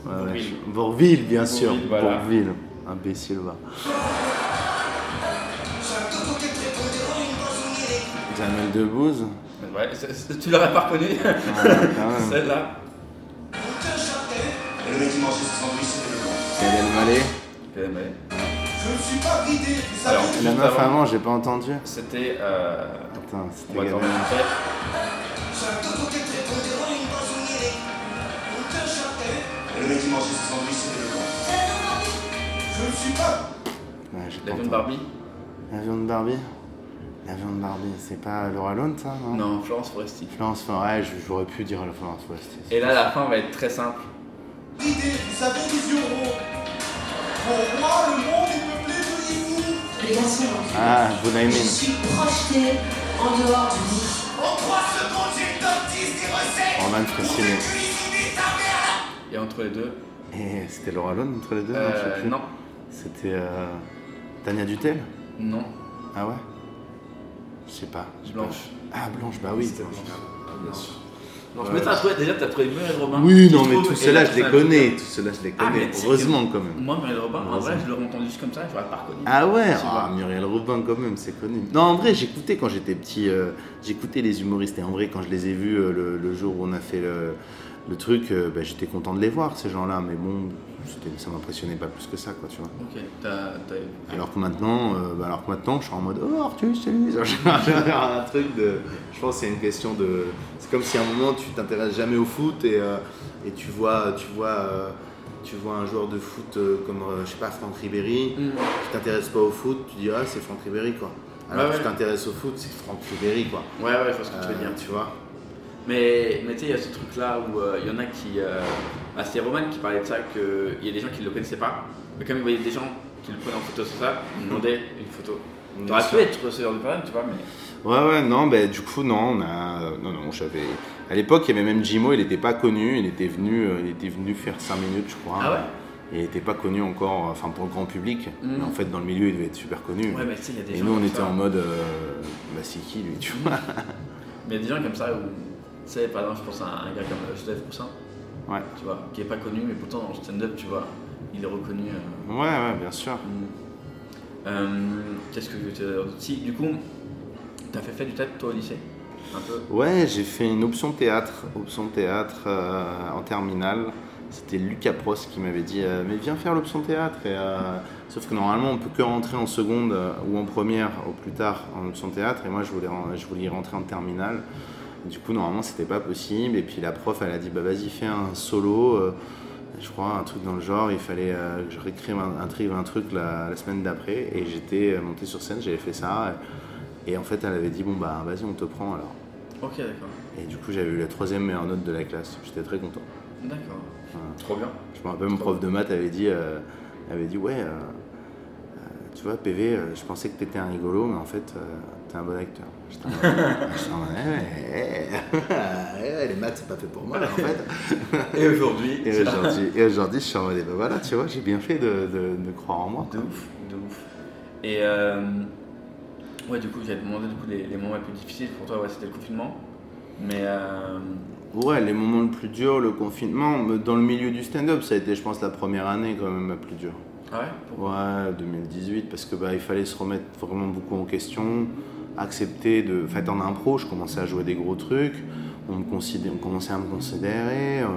Ouais, ouais, Bourvil. je- Bourvil, bien sûr. Bourvil, voilà. Bourvil. Imbécile, va. Jamel Debbouze. Ouais, tu l'aurais pas reconnu, Ouais, même. *laughs* celle-là. Le mec qui mangeait ce sandwich, c'était le Je ne suis pas vous Alors, La meuf avant, avant, j'ai pas entendu. c'était. Euh... Attends, On c'était va t'en. Le mec qui mangeait ce sandwich, c'était le blanc. Je ne suis pas. Ouais, j'ai pas L'avion de entendu. Barbie L'avion de Barbie L'avion de Barbie, c'est pas Laura Lone ça non? Non, Florence Foresti. Florence, enfin, ouais, je- j'aurais pu dire Florence Foresti. Et là, la fin va être très simple. Vous avez des euros. Pour moi, le monde est peuplé de hiboux. Les garçons, Ah, je Bunaimin. suis projetée en dehors du lit. En 3 secondes, j'ai le top 10 des recettes Roman mère Et entre les deux. Et c'était Laura Lone entre les deux non, je sais Euh, non. C'était euh, Tania Dutel Non. Ah ouais? Je sais pas. je. Blanche. Ah, Blanche, bah oui. Blanche. Bien sûr. Non, je Ouais. me t'as trouvé, déjà, t'as trouvé Muriel Robin. Oui, non, mais ceux-là, là, je les ça- connais. Tous ceux-là, je les Ah, mais connais. Heureusement, quand même. Moi, Muriel Robin, en vrai, je l'aurais entendu juste comme ça, j'aurais pas reconnu. Ah ouais, ah. Muriel Robin quand même, c'est connu. Non, en vrai, j'écoutais quand j'étais petit, euh, j'écoutais les humoristes et en vrai, quand je les ai vus euh, le, le jour où on a fait le, le truc, euh, bah, j'étais content de les voir ces gens-là, mais bon, ça m'impressionnait pas plus que ça, quoi, tu vois. Alors que maintenant, euh, bah, alors que maintenant, je suis en mode oh Arthur, c'est lui. Genre, *laughs* J'ai un truc de, je pense que c'est une question de, c'est comme si à un moment tu t'intéresses jamais au foot et, euh, et tu vois, tu vois. euh, tu vois un joueur de foot comme, je sais pas, Franck Ribéry, Mm. tu t'intéresses pas au foot, tu dis ah c'est Franck Ribéry quoi. Alors que ouais. tu t'intéresses au foot, c'est Franck Ribéry quoi. Ouais, ouais, je vois ce que tu veux dire. tu vois. Mais, mais tu sais, il y a ce truc-là où euh, il y en a qui. euh, bah, c'est Roman qui parlait de ça, qu'il y a des gens qui ne le connaissaient pas. Mais comme il voyait des gens qui le prenaient en photo sur ça, ils demandaient une photo. T'aurais pu être ce genre de personne, tu vois, mais. Ouais, ouais, non, bah, du coup, non, on a. Non, non, j'avais. À l'époque, il y avait même Jimo, il n'était pas connu, il était venu, euh, il était venu faire 5 minutes, je crois. Ah ouais? Il n'était pas connu encore, enfin pour le grand public. Mais en fait, dans le milieu, il devait être super connu. Ouais, mais tu sais, il y a des Et gens nous, on était ça. en mode. euh, bah, c'est qui lui, tu vois? Mais il y a des gens comme ça où. Tu sais, par exemple, je pense à un gars comme euh, Joseph Poussin, Ouais. tu vois, qui est pas connu, mais pourtant dans le stand-up, tu vois, il est reconnu. euh, Ouais, ouais, bien sûr. Euh, Qu'est-ce que je veux te dire Si, du coup, t'as fait, fait du théâtre toi au lycée? Un peu? Ouais, j'ai fait une option théâtre, option théâtre euh, en terminale. C'était Lucas Prost qui m'avait dit mais viens faire l'option théâtre. Et, sauf que normalement on peut que rentrer en seconde ou en première au plus tard en option théâtre. Et moi je voulais, je voulais y rentrer en terminale. Du coup normalement c'était pas possible. Et puis la prof elle a dit bah vas-y fais un solo. euh, je crois un truc dans le genre. Il fallait euh, que je réécrive un, un, truc- un truc la, la semaine d'après. Et j'étais euh, monté sur scène, j'avais fait ça. Et, et en fait elle avait dit bon bah vas-y on te prend alors. Ok, d'accord. Et du coup, j'avais eu la troisième meilleure note de la classe. J'étais très content. D'accord. Voilà. Trop bien. Je me rappelle, mon prof de maths avait dit, euh, avait dit ouais, euh, tu vois, PV, euh, je pensais que t'étais un rigolo, mais en fait, euh, t'es un bon acteur. J'étais ouais, les maths, c'est pas fait pour moi, en fait. Et aujourd'hui Et aujourd'hui, je suis en mode, eh ben voilà, tu vois, j'ai bien fait de, de- de croire en moi. De ouf, de ouf. Et euh, ouais, du coup, j'avais demandé du coup, les, les moments les plus difficiles pour toi, ouais, c'était le confinement. Mais euh, Ouais, les moments les plus durs, le confinement, dans le milieu du stand-up, ça a été, je pense, la première année quand même la plus dure. ah ouais? Ouais, 2018, parce que bah, il fallait se remettre vraiment beaucoup en question, accepter de. En fait, en impro, je commençais à jouer des gros trucs, on, me considé- on commençait à me considérer, euh,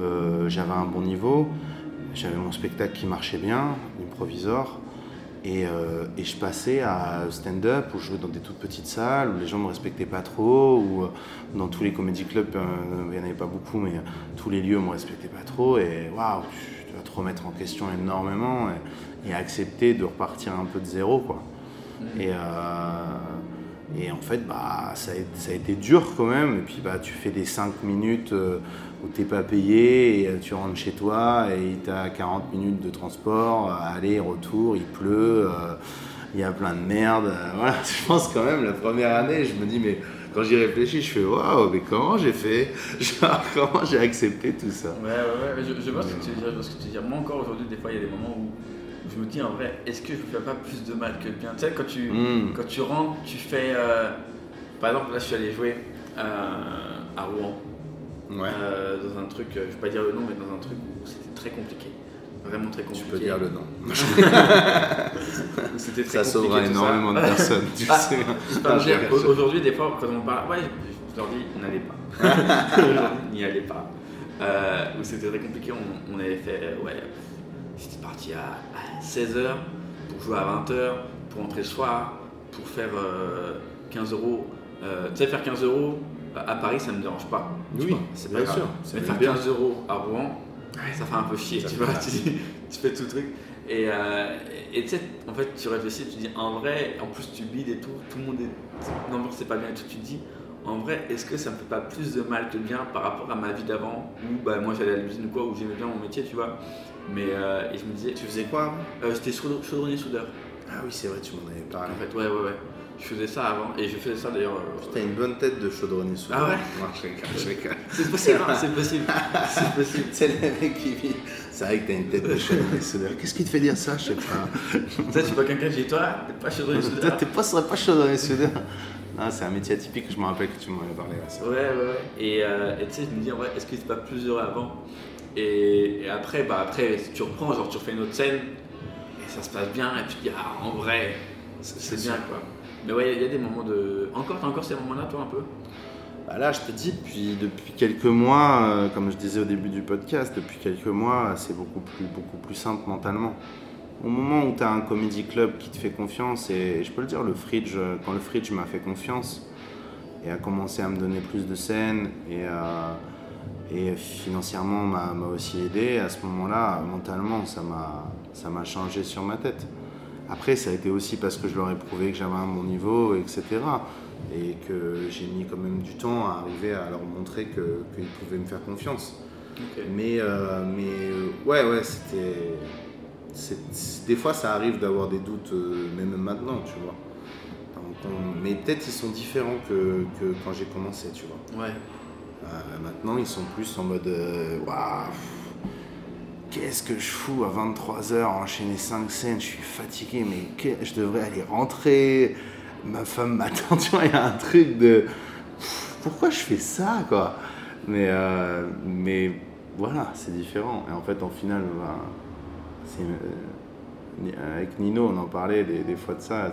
euh, j'avais un bon niveau, j'avais mon spectacle qui marchait bien, l'improvisor, et, euh, et je passais à stand-up où je jouais dans des toutes petites salles où les gens me respectaient pas trop, ou euh, dans tous les comédie clubs, euh, il n'y en avait pas beaucoup, mais euh, tous les lieux me respectaient pas trop, et waouh, tu dois te remettre en question énormément et, et accepter de repartir un peu de zéro, quoi. Et, euh, et en fait, bah, ça, a, été dur quand même. Et puis, bah, tu fais des 5 minutes euh, où t'es pas payé et euh, tu rentres chez toi et tu as 40 minutes de transport, euh, aller, retour, il pleut, il y a plein de merde. *laughs* voilà, je pense quand même, la première année, je me dis, mais quand j'y réfléchis, je fais, waouh, mais comment j'ai fait? *laughs* Comment j'ai accepté tout ça? Ouais, ouais, ouais, je, je vois ce que tu dire. Que tu veux dire. Moi, encore aujourd'hui, des fois, il y a des moments où je me dis en vrai, est-ce que je ne fais pas plus de mal que de bien Tu sais, quand tu, Mm. quand tu rentres, tu fais. euh, par exemple, là, je suis allé jouer euh, à Rouen. Ouais. euh, dans un truc, je vais pas dire le nom, mais dans un truc où c'était très compliqué. Vraiment très Tu compliqué. peux dire le nom. *laughs* Où C'était très Ça sauvera compliqué, énormément de personnes, tu Ah, sais. *laughs* Aujourd'hui, des fois, quand on parle, ouais, je, je leur dis, n'allez pas. *laughs* N'y allez pas. Où c'était très compliqué, on, on avait fait, ouais, j'étais parti à, 16h pour jouer à 20h, pour rentrer le soir, pour faire euh, 15 euros. Euh, tu sais, faire 15 euros à Paris, ça me dérange pas. Oui, c'est bien grave. sûr, Mais faire bien. 15 euros à Rouen, ça fait un peu chier, Ça tu vois. Tu, tu fais tout le truc. Et tu sais, en fait, tu réfléchis, tu dis en vrai, en plus tu bides et tout, tout le monde est. L'ambiance c'est pas bien et tout, tu te dis en vrai, est-ce que ça me fait pas plus de mal que de bien par rapport à ma vie d'avant où bah, moi j'allais à l'usine ou quoi, où j'aimais bien mon métier, tu vois. Mais euh, et je me disais. Tu faisais quoi avant euh, J'étais chaudron- chaudronnier soudeur. Ah oui, c'est vrai, tu m'en avais parlé. En fait, ouais, ouais, ouais. Je faisais ça avant et je faisais ça d'ailleurs. euh, T'as une bonne tête de chaudronnier soudeur. Ah ouais Non, je rigole, je rigole. *laughs* C'est possible, hein, c'est possible. *laughs* C'est possible. C'est le mec qui vit. C'est vrai que t'as une tête de chaudronnier soudeur. Qu'est-ce qui te fait dire ça Je sais pas. *laughs* Tu vois quelqu'un qui dit toi, t'es pas chaudronnier Toi, soudeur. t'es pas, serais pas chaudronnier soudeur. Non, c'est un métier atypique, je me rappelle que tu m'en avais parlé. ouais, c'est Ouais, ouais, ouais. Et euh, tu sais, je me dis vrai, est-ce que c'est pas plus heureux avant et, et après, bah après, tu reprends, genre tu refais une autre scène et ça se passe bien et tu te dis, ah, en vrai, c'est bien quoi. Mais ouais, il y a des moments de. Encore, t'as encore ces moments-là, toi, un peu? Bah là, je te dis, depuis, depuis quelques mois, euh, comme je disais au début du podcast, depuis quelques mois, c'est beaucoup plus, beaucoup plus simple mentalement. Au moment où tu as un comedy club qui te fait confiance, et je peux le dire, le Fridge, euh, quand le Fridge m'a fait confiance et a commencé à me donner plus de scènes et, euh, et financièrement m'a m'a aussi aidé, à ce moment-là, mentalement, ça m'a changé sur ma tête. Après, ça a été aussi parce que je leur ai prouvé que j'avais un bon niveau, etc. Et que j'ai mis quand même du temps à arriver à leur montrer que- qu'ils pouvaient me faire confiance. Mais, euh, mais euh, ouais, ouais, c'était. Des fois, ça arrive d'avoir des doutes, euh, même maintenant, tu vois. Donc, on- mais peut-être ils sont différents que, que quand j'ai commencé, tu vois. Ouais. Euh, maintenant, ils sont plus en mode Waouh, qu'est-ce que je fous à 23h enchaîner 5 scènes, je suis fatigué, mais que- je devrais aller rentrer. Ma femme m'attend, *laughs* tu vois, il y a un truc de pourquoi je fais ça, quoi? Mais, euh, mais voilà, c'est différent. Et en fait, en final, ben, euh, avec Nino, on en parlait des, fois de ça.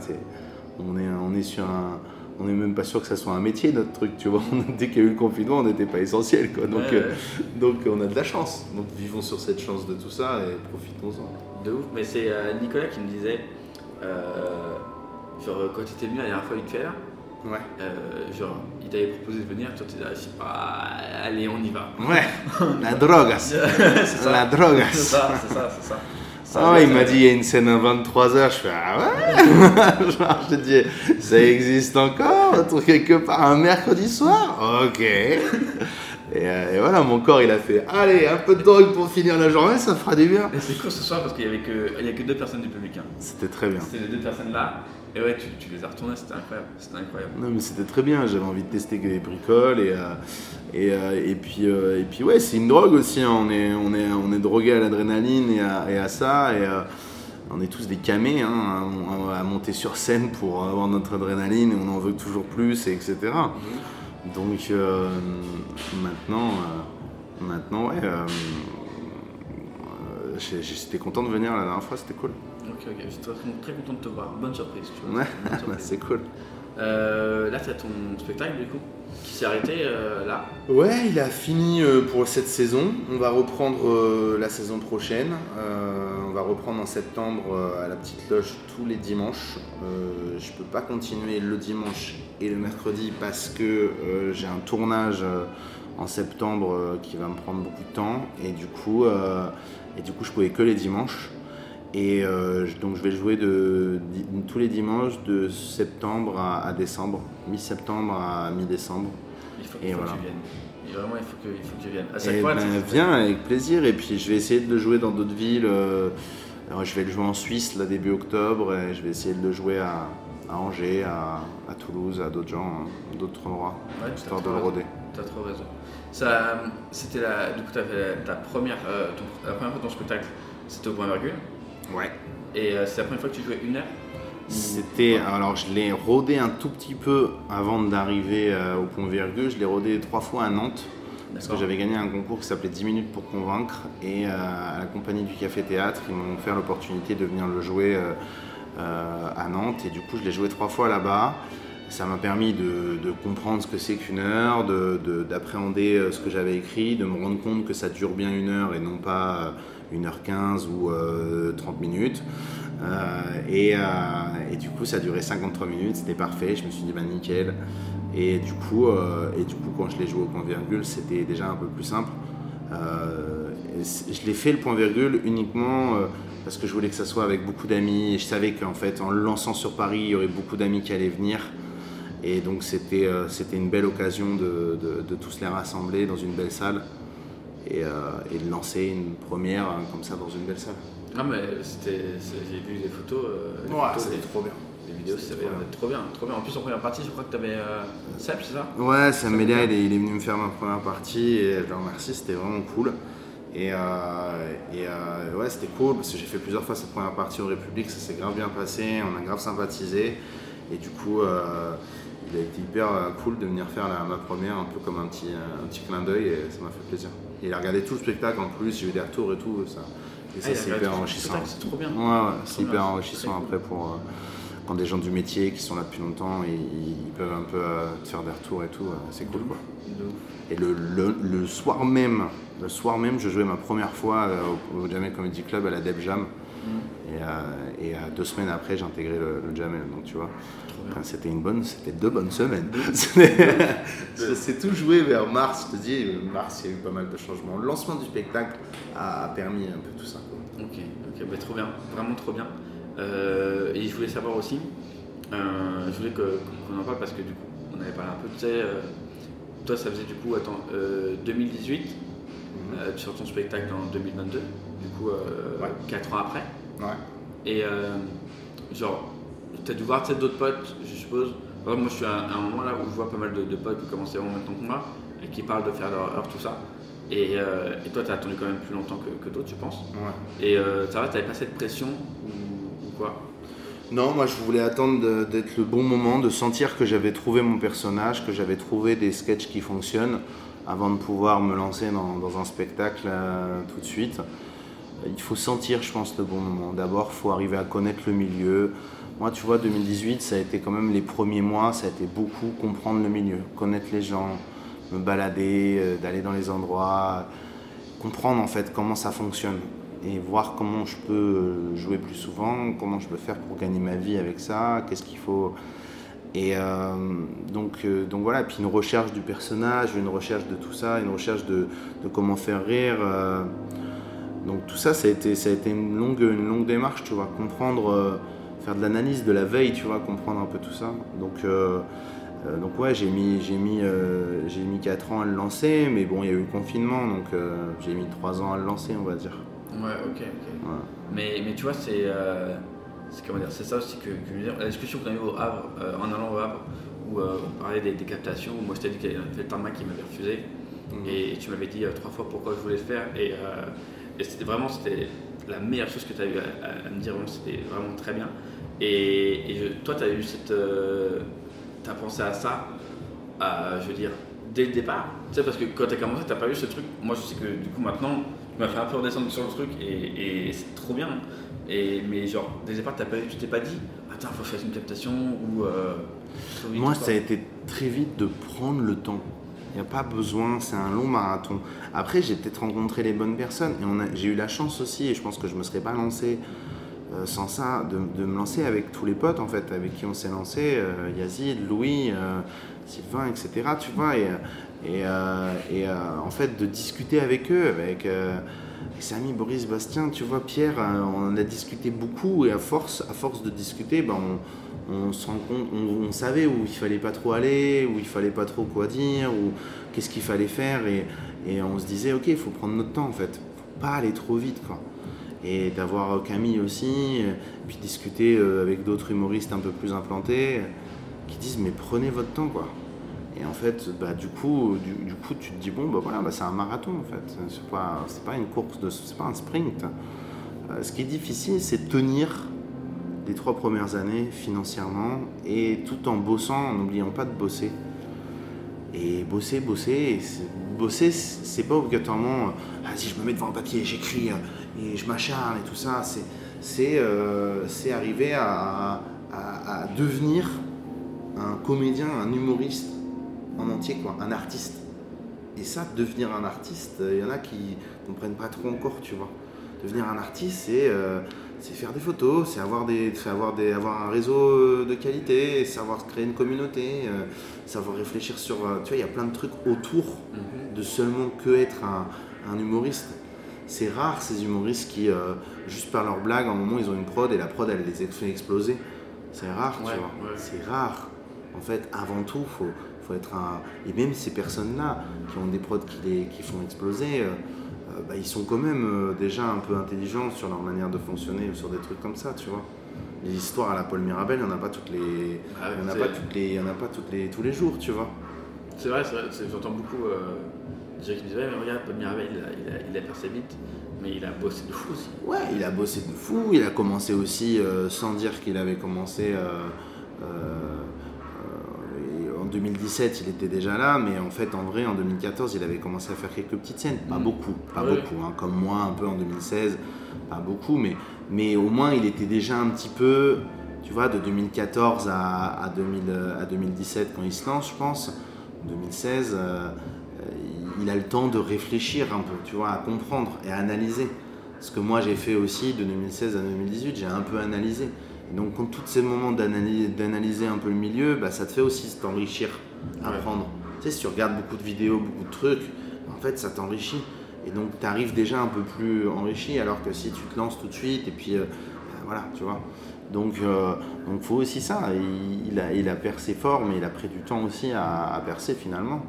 On est, on est sur un. On n'est même pas sûr que ça soit un métier, notre truc, tu vois. *laughs* Dès qu'il y a eu le confinement, on n'était pas essentiel, quoi. Donc, Ouais, euh, donc on a de la chance. Donc vivons sur cette chance de tout ça et profitons-en. De ouf. Mais c'est euh, Nicolas qui me disait, euh, genre quand tu étais venu la dernière fois Ouais. genre il t'avait proposé de venir, toi tu disais, ah, pas, allez on y va. Ouais, *laughs* la drogue, C'est ça. la drogue. C'est ça, c'est ça, c'est ça. Ça, Ah il m'a dit il y a une scène à 23h, je fais ah ouais? *laughs* Genre, je te dis ça existe encore, quelque part un mercredi soir? Ok. Et, euh, et voilà, mon corps il a fait Allez, un peu de drogue pour finir la journée, ça fera du bien. Et c'est cool ce soir parce qu'il y avait que, il y a que deux personnes du public. hein. C'était très bien. C'était les deux personnes là. Et ouais, tu, tu les as retournées, c'était incroyable. C'était incroyable. Non mais c'était très bien, j'avais envie de tester que des bricoles et, euh, et, euh, et, puis, euh, et puis ouais c'est une drogue aussi, hein. on est, on est, on est drogué à l'adrénaline et à, et à ça et euh, on est tous des camés hein, à, à monter sur scène pour avoir notre adrénaline et on en veut toujours plus et etc. Donc euh, maintenant, euh, maintenant ouais, euh, j'étais content de venir la dernière fois, c'était cool. Ok, ok, je suis très, content de te voir. Bonne surprise, tu vois. Ouais, *laughs* surprise. c'est cool. Là, tu as ton spectacle du coup? Qui s'est arrêté euh, là. Ouais, il a fini euh, pour cette saison. On va reprendre euh, la saison prochaine. On va reprendre en septembre à la petite loge tous les dimanches. Je peux pas continuer le dimanche et le mercredi parce que j'ai un tournage en septembre qui va me prendre beaucoup de temps et du coup, et du coup, je pouvais que les dimanches. Et euh, donc je vais jouer de, tous les dimanches de septembre à, à décembre, mi-septembre à mi-décembre. Il faut, Et il faut voilà. que tu viennes. Et vraiment, il faut que, il faut que tu viennes. À chaque Eh fois, ben, tu- viens avec plaisir et puis je vais essayer de le jouer dans d'autres villes. euh, alors, je vais le jouer en Suisse là début octobre et je vais essayer de le jouer à, à Angers, à, à Toulouse, à d'autres gens, hein, d'autres endroits, Ouais, histoire de le raison. T'as trop raison. Ça, c'était la, du coup, t'as fait ta première, euh, ton- la première fois de ton spectacle, c'était au point virgule. Ouais. Et euh, c'est la première fois que tu jouais une heure. C'était alors je l'ai rodé un tout petit peu avant d'arriver euh, au point virgule. Je l'ai rodé trois fois à Nantes parce que j'avais gagné un concours qui s'appelait 10 minutes pour convaincre et euh, à la compagnie du Café Théâtre ils m'ont offert l'opportunité de venir le jouer à Nantes et du coup je l'ai joué trois fois là-bas. Ça m'a permis de, de comprendre ce que c'est qu'une heure, de- de- d'appréhender euh, ce que j'avais écrit, de me rendre compte que ça dure bien une heure et non pas 1h15 ou euh, 30 minutes. Euh, et, euh, et du coup, ça a duré 53 minutes, c'était parfait. Je me suis dit, bah nickel. Et du coup, euh, et du coup quand je l'ai joué au point virgule, c'était déjà un peu plus simple. Euh, je l'ai fait le point virgule uniquement euh, parce que je voulais que ça soit avec beaucoup d'amis. Je savais qu'en fait, en le lançant sur Paris, il y aurait beaucoup d'amis qui allaient venir. Et donc, c'était euh, une belle occasion de tous les rassembler dans une belle salle et, euh, et de lancer une première euh, comme ça dans une belle salle. Non, mais c'était, j'ai vu des photos. euh, des Ouais, photos, c'était des- trop bien. Les vidéos, ça avait l'air d'être trop bien, trop bien. En plus, en première partie, je crois que tu avais euh, Seb, c'est ça? Ouais, Sam Melia, il est, il est venu me faire ma première partie et je le remercie, c'était vraiment cool. Et, euh, et euh, ouais, c'était cool parce que j'ai fait plusieurs fois cette première partie au République, ça s'est grave bien passé, on a grave sympathisé. Et du coup, euh, il a été hyper cool de venir faire la- ma première, un peu comme un petit, un petit clin d'œil et ça m'a fait plaisir. Il a regardé tout le spectacle en plus, j'ai eu des retours et tout. Ça, et ça Ah, c'est hyper enrichissant. c'est trop bien. Ouais, ouais, c'est hyper bien, enrichissant cool. après pour. euh, quand des gens du métier qui sont là depuis longtemps, et ils peuvent un peu euh, te faire des retours et tout, euh, c'est cool quoi. Et le, le- le soir même, le soir même, je jouais ma première fois au, au Jamel Comedy Club à la Deb Jam. Mm. Et, et, deux semaines après, j'ai intégré le, le Jamel. Donc tu vois, Enfin, c'était une bonne, c'était deux bonnes semaines. Ça *laughs* s'est tout joué vers mars. Je te dis, mars, il y a eu pas mal de changements. Le lancement du spectacle a, permis un peu tout ça. Ok, ok, bah, trop bien, vraiment trop bien. Euh, et je voulais savoir aussi, euh, je voulais que- qu'on en parle parce que du coup, on avait parlé un peu, tu sais, euh, toi ça faisait du coup, attends, euh, 2018, euh, tu sors ton spectacle en 2022, du coup, euh, Ouais. 4 ans après. Ouais. Et euh, genre, tu as dû voir tu d'autres potes, je suppose. Par exemple, moi, je suis à un moment là où je vois pas mal de, de potes qui commençaient vraiment maintenant que moi et qui parlent de faire leur heure, tout ça. Et, euh, et toi, tu as attendu quand même plus longtemps que, que d'autres, je pense. Ouais. Et euh, ça va, t'avais pas cette pression ou, ou quoi? Non, moi je voulais attendre d'être le bon moment, de sentir que j'avais trouvé mon personnage, que j'avais trouvé des sketchs qui fonctionnent avant de pouvoir me lancer dans, dans un spectacle euh, tout de suite. Il faut sentir, je pense, le bon moment. D'abord, il faut arriver à connaître le milieu. Moi, tu vois, 2018, ça a été quand même les premiers mois, ça a été beaucoup comprendre le milieu, connaître les gens, me balader, euh, d'aller dans les endroits, comprendre en fait comment ça fonctionne et voir comment je peux euh, jouer plus souvent, comment je peux faire pour gagner ma vie avec ça, qu'est-ce qu'il faut. Et euh, donc, donc voilà, puis une recherche du personnage, une recherche de tout ça, une recherche de, de comment faire rire. donc tout ça, ça a été, ça a été une, longue, une longue démarche, tu vois, comprendre, faire de l'analyse de la veille, tu vois, comprendre un peu tout ça. Donc, euh, Euh, donc ouais, j'ai mis, j'ai mis, euh, j'ai mis 4 ans à le lancer, mais bon, il y a eu le confinement, donc euh, j'ai mis 3 ans à le lancer, on va dire. Ouais, ok, ok. Mais, mais tu vois, c'est, c'est, comment dire, c'est ça aussi que, que je veux dire. La discussion qu'on a eue au Havre, en allant au Havre, où on parlait des, des captations, moi je t'ai dit qu'il y avait le tarmac qui m'avait refusé, et tu m'avais dit trois fois pourquoi je voulais le faire, et, et c'était vraiment c'était la meilleure chose que tu as eu à, à- à me dire, c'était vraiment très bien. Et, et je- toi, tu as eu cette. tu as pensé à ça, à, je veux dire, dès le départ? Tu sais, parce que quand tu as commencé, tu pas eu ce truc. Moi, je sais que du coup, maintenant, tu m'as fait un peu redescendre sur le truc, et, et c'est trop bien. Et, mais genre, dès le départ, t'as pas, eu- tu t'es pas dit, attends, faut que je fasse une captation, ou. euh, Moi, ça a été très vite de prendre le temps. Il n'y a pas besoin, c'est un long marathon. Après, j'ai peut-être rencontré les bonnes personnes et j'ai eu la chance aussi, et je pense que je ne me serais pas lancé euh, sans ça, de, de me lancer avec tous les potes en fait, avec qui on s'est lancé, euh, Yazid, Louis, euh, Sylvain, etc. Tu vois, et, et, en fait de discuter avec eux, avec avec Samy, Boris, Bastien, tu vois, Pierre, on a discuté beaucoup et à force, à force de discuter, ben, on, on se rend compte, on, on savait où il fallait pas trop aller, où il fallait pas trop quoi dire, ou qu'est-ce qu'il fallait faire, et, et on se disait, ok, il faut prendre notre temps en fait, faut pas aller trop vite quoi. Et d'avoir Camille aussi, puis discuter euh, avec d'autres humoristes un peu plus implantés, qui disent, mais prenez votre temps quoi. Et en fait, bah, du, coup, du, coup, tu te dis, bon, bah, voilà, bah, c'est un marathon en fait. C'est pas, pas une course, de, c'est pas un sprint. Euh, ce qui est difficile, c'est tenir les trois premières années financièrement et tout en bossant, en n'oubliant pas de bosser. Et bosser, bosser, bosser, c'est pas obligatoirement, euh, ah, si je me mets devant un papier, j'écris et je m'acharne et tout ça. C'est, euh, arriver à, à- à devenir un comédien, un humoriste en entier, quoi, un artiste. Et ça, devenir un artiste, il y en a qui comprennent pas trop encore, tu vois. Devenir un artiste, c'est euh, faire des photos, c'est avoir, des, avoir, des, avoir un réseau euh, de qualité, savoir créer une communauté, euh, savoir réfléchir sur... tu vois, il y a plein de trucs autour de seulement que être un, un humoriste. C'est rare ces humoristes qui, euh, juste par leur blague, à un moment, ils ont une prod et la prod, elle les fait exploser. C'est rare, Ouais, tu vois. ouais. C'est rare. En fait, avant tout, faut, faut être un. Et même ces personnes-là qui ont des prods qui, les, qui font exploser, euh, euh, bah, ils sont quand même euh, déjà un peu intelligents sur leur manière de fonctionner ou sur des trucs comme ça, tu vois. Les histoires à la Paul Mirabel, il n'y en a pas toutes les. Ah ouais, il y en a pas toutes les. il y en a pas toutes les, tous les jours, tu vois. C'est vrai, c'est vrai, j'entends beaucoup des gens qui me disent, ouais, mais regarde, Paul Mirabel, il a, il, a, il a percé vite, mais il a bossé de fou aussi. Ouais, il a bossé de fou. Il a commencé aussi euh, sans dire qu'il avait commencé. euh, euh, en 2017, il était déjà là, mais en fait, en vrai, en 2014, il avait commencé à faire quelques petites scènes. Pas beaucoup, pas Ouais. beaucoup, hein, comme moi, un peu en 2016, pas beaucoup, mais, mais au moins, il était déjà un petit peu, tu vois, de 2014 à, à, 2000, euh, à 2017, quand il se lance, je pense, 2016, euh, euh, il- a le temps de réfléchir un peu, tu vois, à comprendre et à analyser. Ce que moi j'ai fait aussi de 2016 à 2018, j'ai un peu analysé. Et donc, quand tous ces moments d'analyse- d'analyser un peu le milieu, bah, ça te fait aussi t'enrichir, apprendre. Tu sais, si tu regardes beaucoup de vidéos, beaucoup de trucs, en fait, ça t'enrichit. Et donc, tu arrives déjà un peu plus enrichi, alors que si tu te lances tout de suite, et puis euh, bah, voilà, tu vois. Donc, euh, donc faut aussi ça. Il, il a, il a percé fort, mais il a pris du temps aussi à, à percer finalement.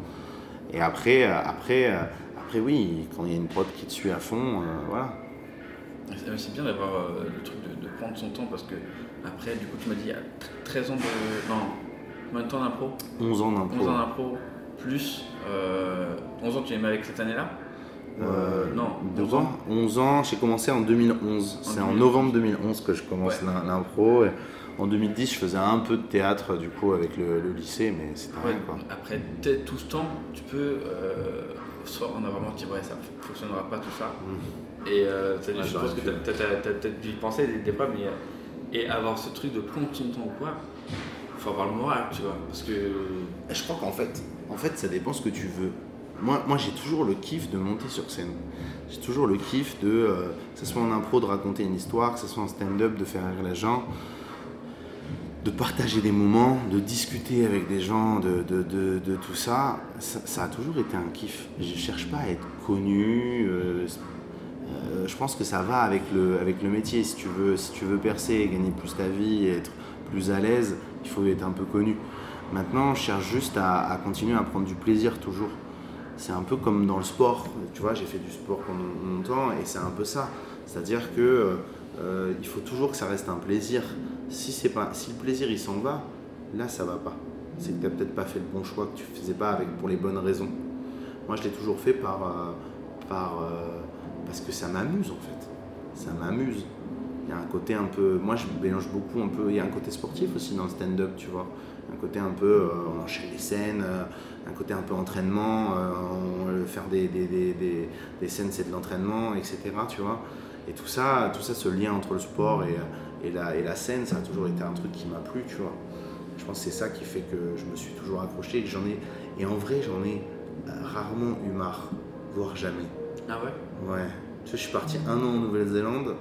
Et après, euh, après, euh, après, oui, quand il y a une prod qui te suit à fond, euh, voilà. C'est bien d'avoir le truc de, de prendre son temps parce que après, du coup, tu m'as dit il y a 13 ans de. Non, combien de temps d'impro? 11 ans d'impro. 11 ans d'impro, plus euh, 11 ans, tu es avec cette année-là? Euh, Non, 12 ans 11 ans, j'ai commencé en 2011. C'est en 2011. novembre 2011 que je commence Ouais. l'impro. En 2010, je faisais un peu de théâtre du coup avec le, le lycée, mais c'était Ouais, rien quoi. Après peut-être tout ce temps, tu peux euh, soit en avoir dire ouais, ça ne fonctionnera pas tout ça. Et euh, Mm. Ouais, je pense que tu as, peut-être dû y penser des, fois, mais et avoir ce truc de temps ou quoi, faut avoir le moral, tu vois. Parce que. Je crois qu'en fait, en fait, ça dépend ce que tu veux. Moi, moi j'ai toujours le kiff de monter sur scène. J'ai toujours le kiff de, euh, que ce soit en impro, de raconter une histoire, que ce soit en stand-up, de faire rire les gens, de partager des moments, de discuter avec des gens, de, de, de- tout ça. ça. a toujours été un kiff. Je cherche pas à être connu. euh, euh, je pense que ça va avec le, avec le métier. Si tu, veux, si tu veux percer, gagner plus ta vie être plus à l'aise, il faut être un peu connu. Maintenant, je cherche juste à, à continuer à prendre du plaisir toujours. C'est un peu comme dans le sport. Tu vois, j'ai fait du sport pendant longtemps et c'est un peu ça. C'est-à-dire que euh, faut toujours que ça reste un plaisir. Si, c'est pas, si le plaisir il s'en va, là ça va pas. C'est que tu n'as peut-être pas fait le bon choix, que tu faisais pas avec, pour les bonnes raisons. Moi, je l'ai toujours fait par, euh, par, euh, parce que ça m'amuse en fait. Ça m'amuse. Il y a un côté un peu. Moi, je mélange beaucoup un peu. Il y a un côté sportif aussi dans le stand-up, tu vois. Un côté un peu. euh, on enchaîne les scènes, euh, un côté un peu entraînement. faire des, des, des, des- des scènes, c'est de l'entraînement, etc. Tu vois. Et tout ça, tout ça, ce lien entre le sport et, et, la, et la scène, ça a toujours été un truc qui m'a plu, tu vois. Je pense que c'est ça qui fait que je me suis toujours accroché et j'en ai. Et en vrai, j'en ai euh, rarement eu marre, voire jamais. Ah ouais? Ouais. Tu sais, je suis parti un an en Nouvelle-Zélande.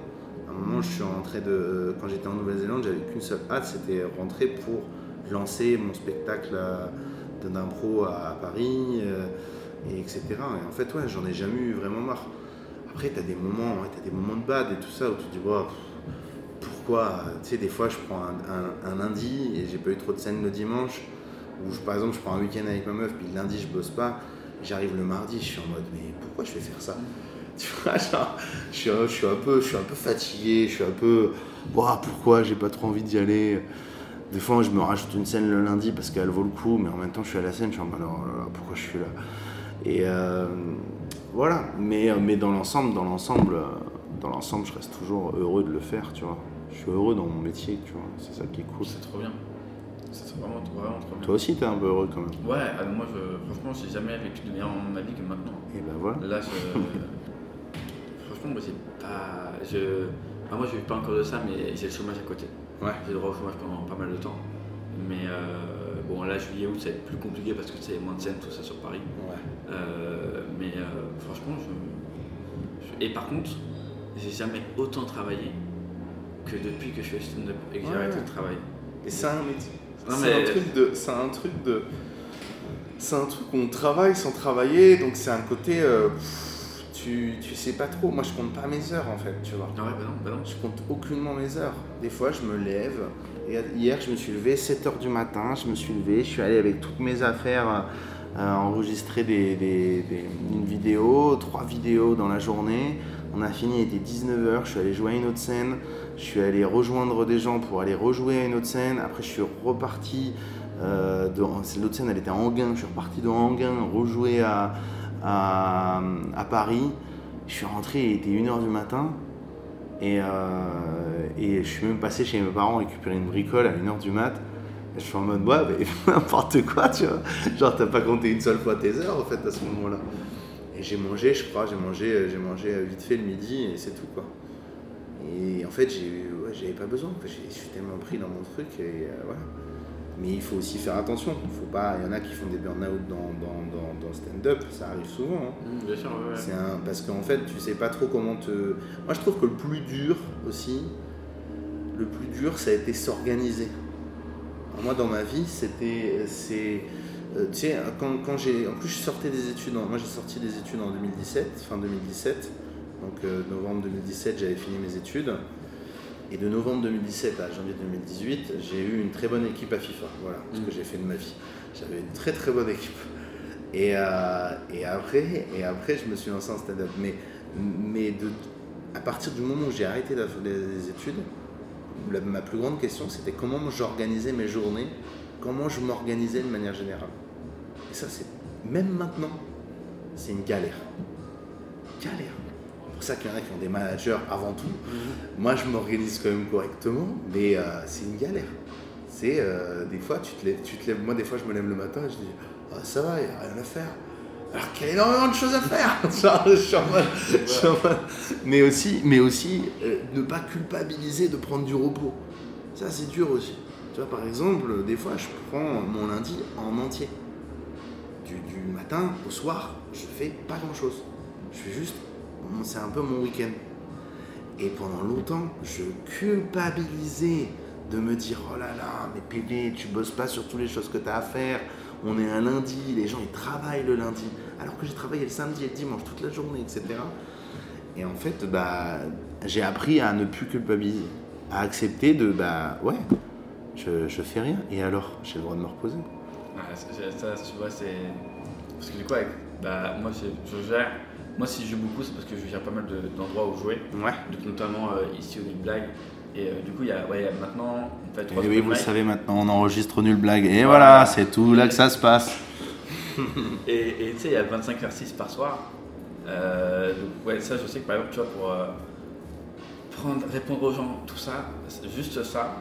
À un moment, je suis rentré de. Quand j'étais en Nouvelle-Zélande, j'avais qu'une seule hâte, c'était rentrer pour lancer mon spectacle de d'impro à, Paris, euh, et etc. Et en fait, ouais, j'en ai jamais eu vraiment marre. Après, t'as des moments, ouais, t'as des moments de bad et tout ça où tu te dis, pff, pourquoi Tu sais, des fois, je prends un, un- un lundi et j'ai pas eu trop de scènes le dimanche. Ou par exemple, je prends un week-end avec ma meuf, puis le lundi, je bosse pas. J'arrive le mardi, je suis en mode, mais pourquoi je vais faire ça? *laughs* Tu vois, genre, je suis, un- peu, fatigué, je suis un peu, Ouah, pourquoi j'ai pas trop envie d'y aller? Des fois, je me rajoute une scène le lundi parce qu'elle vaut le coup, mais en même temps, je suis à la scène, je suis en mode, oh pourquoi je suis là? Et euh, voilà. Mais, mais dans l'ensemble, dans l'ensemble, euh, dans l'ensemble, je reste toujours heureux de le faire, tu vois. Je suis heureux dans mon métier, tu vois. C'est ça qui est cool. C'est trop bien. C'est vraiment, vraiment trop bien. Toi aussi, t'es un peu heureux quand même. Ouais, ah, moi je, franchement, j'ai jamais vécu de meilleur moment de ma vie que maintenant. Et ben voilà. Là, je. *laughs* franchement, moi j'ai pas. Je... ah, moi, je vis pas encore de ça, mais j'ai le chômage à côté. Ouais. J'ai le droit au chômage pendant pas mal de temps. Mais euh, bon, là, juillet, août, ça va être plus compliqué parce que c'est moins de scènes, tout ça sur Paris. Ouais. Euh, mais euh, franchement, je, je- Et par contre, j'ai jamais autant travaillé que depuis que je fais stand-up et que j'ai Ouais. arrêté de travailler. Et c'est un métier. C'est mais- un truc de. C'est un truc de. C'est un truc où on travaille sans travailler, donc c'est un côté. euh, pff, tu, tu sais pas trop. Moi, je compte pas mes heures en fait, tu vois. Ah ouais, bah non, bah non. Je compte aucunement mes heures. Des fois, je me lève. Et hier, je me suis levé 7h du matin. Je me suis levé. Je suis allé avec toutes mes affaires euh, enregistrer des, des- des- une vidéo, trois vidéos dans la journée. On a fini, il était 19h. Je suis allé jouer à une autre scène. Je suis allé rejoindre des gens pour aller rejouer à une autre scène. Après, je suis reparti. Euh, l'autre scène, elle était à Anguin. Je suis reparti de Anguin, rejouer à, Paris. Je suis rentré, il était 1h du matin. Et, euh, et je suis même passé chez mes parents récupérer une bricole à 1h du mat. Je suis en mode, ouais, mais *laughs* n'importe quoi, tu vois. Genre, t'as pas compté une seule fois tes heures, en fait, à ce moment-là. Et j'ai mangé, je crois, j'ai mangé, j'ai mangé vite fait le midi et c'est tout, quoi. Et en fait, ouais, j'avais pas besoin. Je suis tellement pris dans mon truc et euh, voilà. Mais il faut aussi faire attention. Il faut pas. Il y en a qui font des burn-out dans, dans, dans, stand-up. Ça arrive souvent. hein. Mmh, bien sûr, ouais. C'est un, parce qu'en fait, tu sais pas trop comment te. Moi, je trouve que le plus dur aussi, le plus dur, ça a été s'organiser. Moi, dans ma vie, c'était. C'est. Euh, tu sais, quand, quand j'ai. En plus, je sortais des études. en- Moi, j'ai sorti des études en 2017, fin 2017. Donc, euh, novembre 2017, j'avais fini mes études. Et de novembre 2017 à janvier 2018, j'ai eu une très bonne équipe à FIFA. Voilà ce que j'ai fait de ma vie. J'avais une très très bonne équipe. Et, euh, et, après, et après, je me suis lancé en stand-up. Mais, mais de, à partir du moment où j'ai arrêté la- les, les études, la- ma plus grande question, c'était comment j'organisais mes journées, comment je m'organisais de manière générale. Et ça, c'est même maintenant, c'est une galère. Galère. C'est pour ça qu'il y en a qui ont des managers avant tout. Moi, je m'organise quand même correctement, mais euh, c'est une galère. C'est euh, des fois, tu te, lèves, tu te lèves. Moi, des fois, je me lève le matin et je dis Ah, ça va, il n'y a rien à faire. Alors qu'il y a énormément de choses à faire. *laughs* Genre, je suis en mode- je suis en mode- mais aussi, mais aussi euh, ne pas culpabiliser de prendre du repos. Ça, c'est dur aussi. Tu vois, par exemple, des fois, je prends mon lundi en entier. Du, matin au soir, je fais pas grand chose. Je fais juste. C'est un peu mon week-end. Et pendant longtemps, je culpabilisais de me dire oh là là, mais Pépé, tu bosses pas sur toutes les choses que tu as à faire. On est un lundi, les gens ils travaillent le lundi, alors que j'ai travaillé le samedi et le dimanche toute la journée, etc. Et en fait, bah, j'ai appris à ne plus culpabiliser, à accepter de bah ouais, je, je fais rien. Et alors, j'ai le droit de me reposer. Ah, ça, tu vois, c'est. Parce que du coup, avec... bah, moi, je, gère. Moi, si je joue beaucoup, c'est parce que je gère pas mal de- d'endroits où jouer. Ouais. Donc, notamment euh, ici au Big Blague. Et euh, du coup, il y a, ouais, maintenant, on fait Et trois oui, open vous le savez maintenant, on enregistre nul blague. Et Voilà. c'est tout là que ça se passe. *laughs* Et tu sais, il y a 25 exercices par soir. Euh, donc, ouais, ça, je sais que par exemple, tu vois, pour prendre, répondre aux gens, tout ça, juste ça.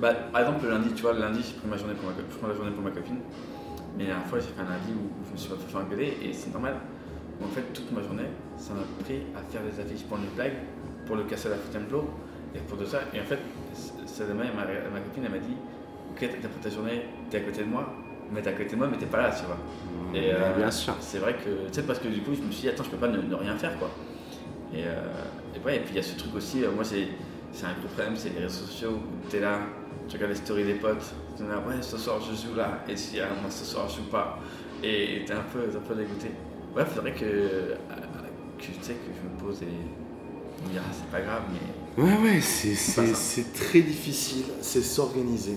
Bah, par exemple, le lundi, tu vois, le lundi, j'ai pris ma journée pour ma, je prends la journée pour ma copine. Mais la dernière fois, j'ai fait un lundi où je me suis pas fait engueuler et c'est normal. En fait, toute ma journée, ça m'a pris à faire des affiches pour une blague, pour le casser à la Fontainebleau et pour tout ça. Et en fait, ça demain, ma, ma copine, elle m'a dit Ok, t'as pris ta journée, t'es à côté de moi, mais t'es à côté de moi, mais t'es pas là, tu vois. Et, Mais bien sûr. C'est vrai que, tu sais, parce que du coup, je me suis dit, attends, je peux pas ne, ne rien faire, quoi. Et, euh, et ouais, et puis il y a ce truc aussi, euh, moi, c'est c'est un gros problème, c'est les réseaux sociaux où t'es là, tu regardes les stories des potes, tu là, ouais, ce soir je joue là, et si ah, moi ce soir je joue pas, et t'es un peu, un peu dégoûté. Ouais, faudrait que, que, tu sais, que je me pose et me dire, ah, c'est pas grave, mais. Ouais, ouais, c'est très difficile. C'est s'organiser.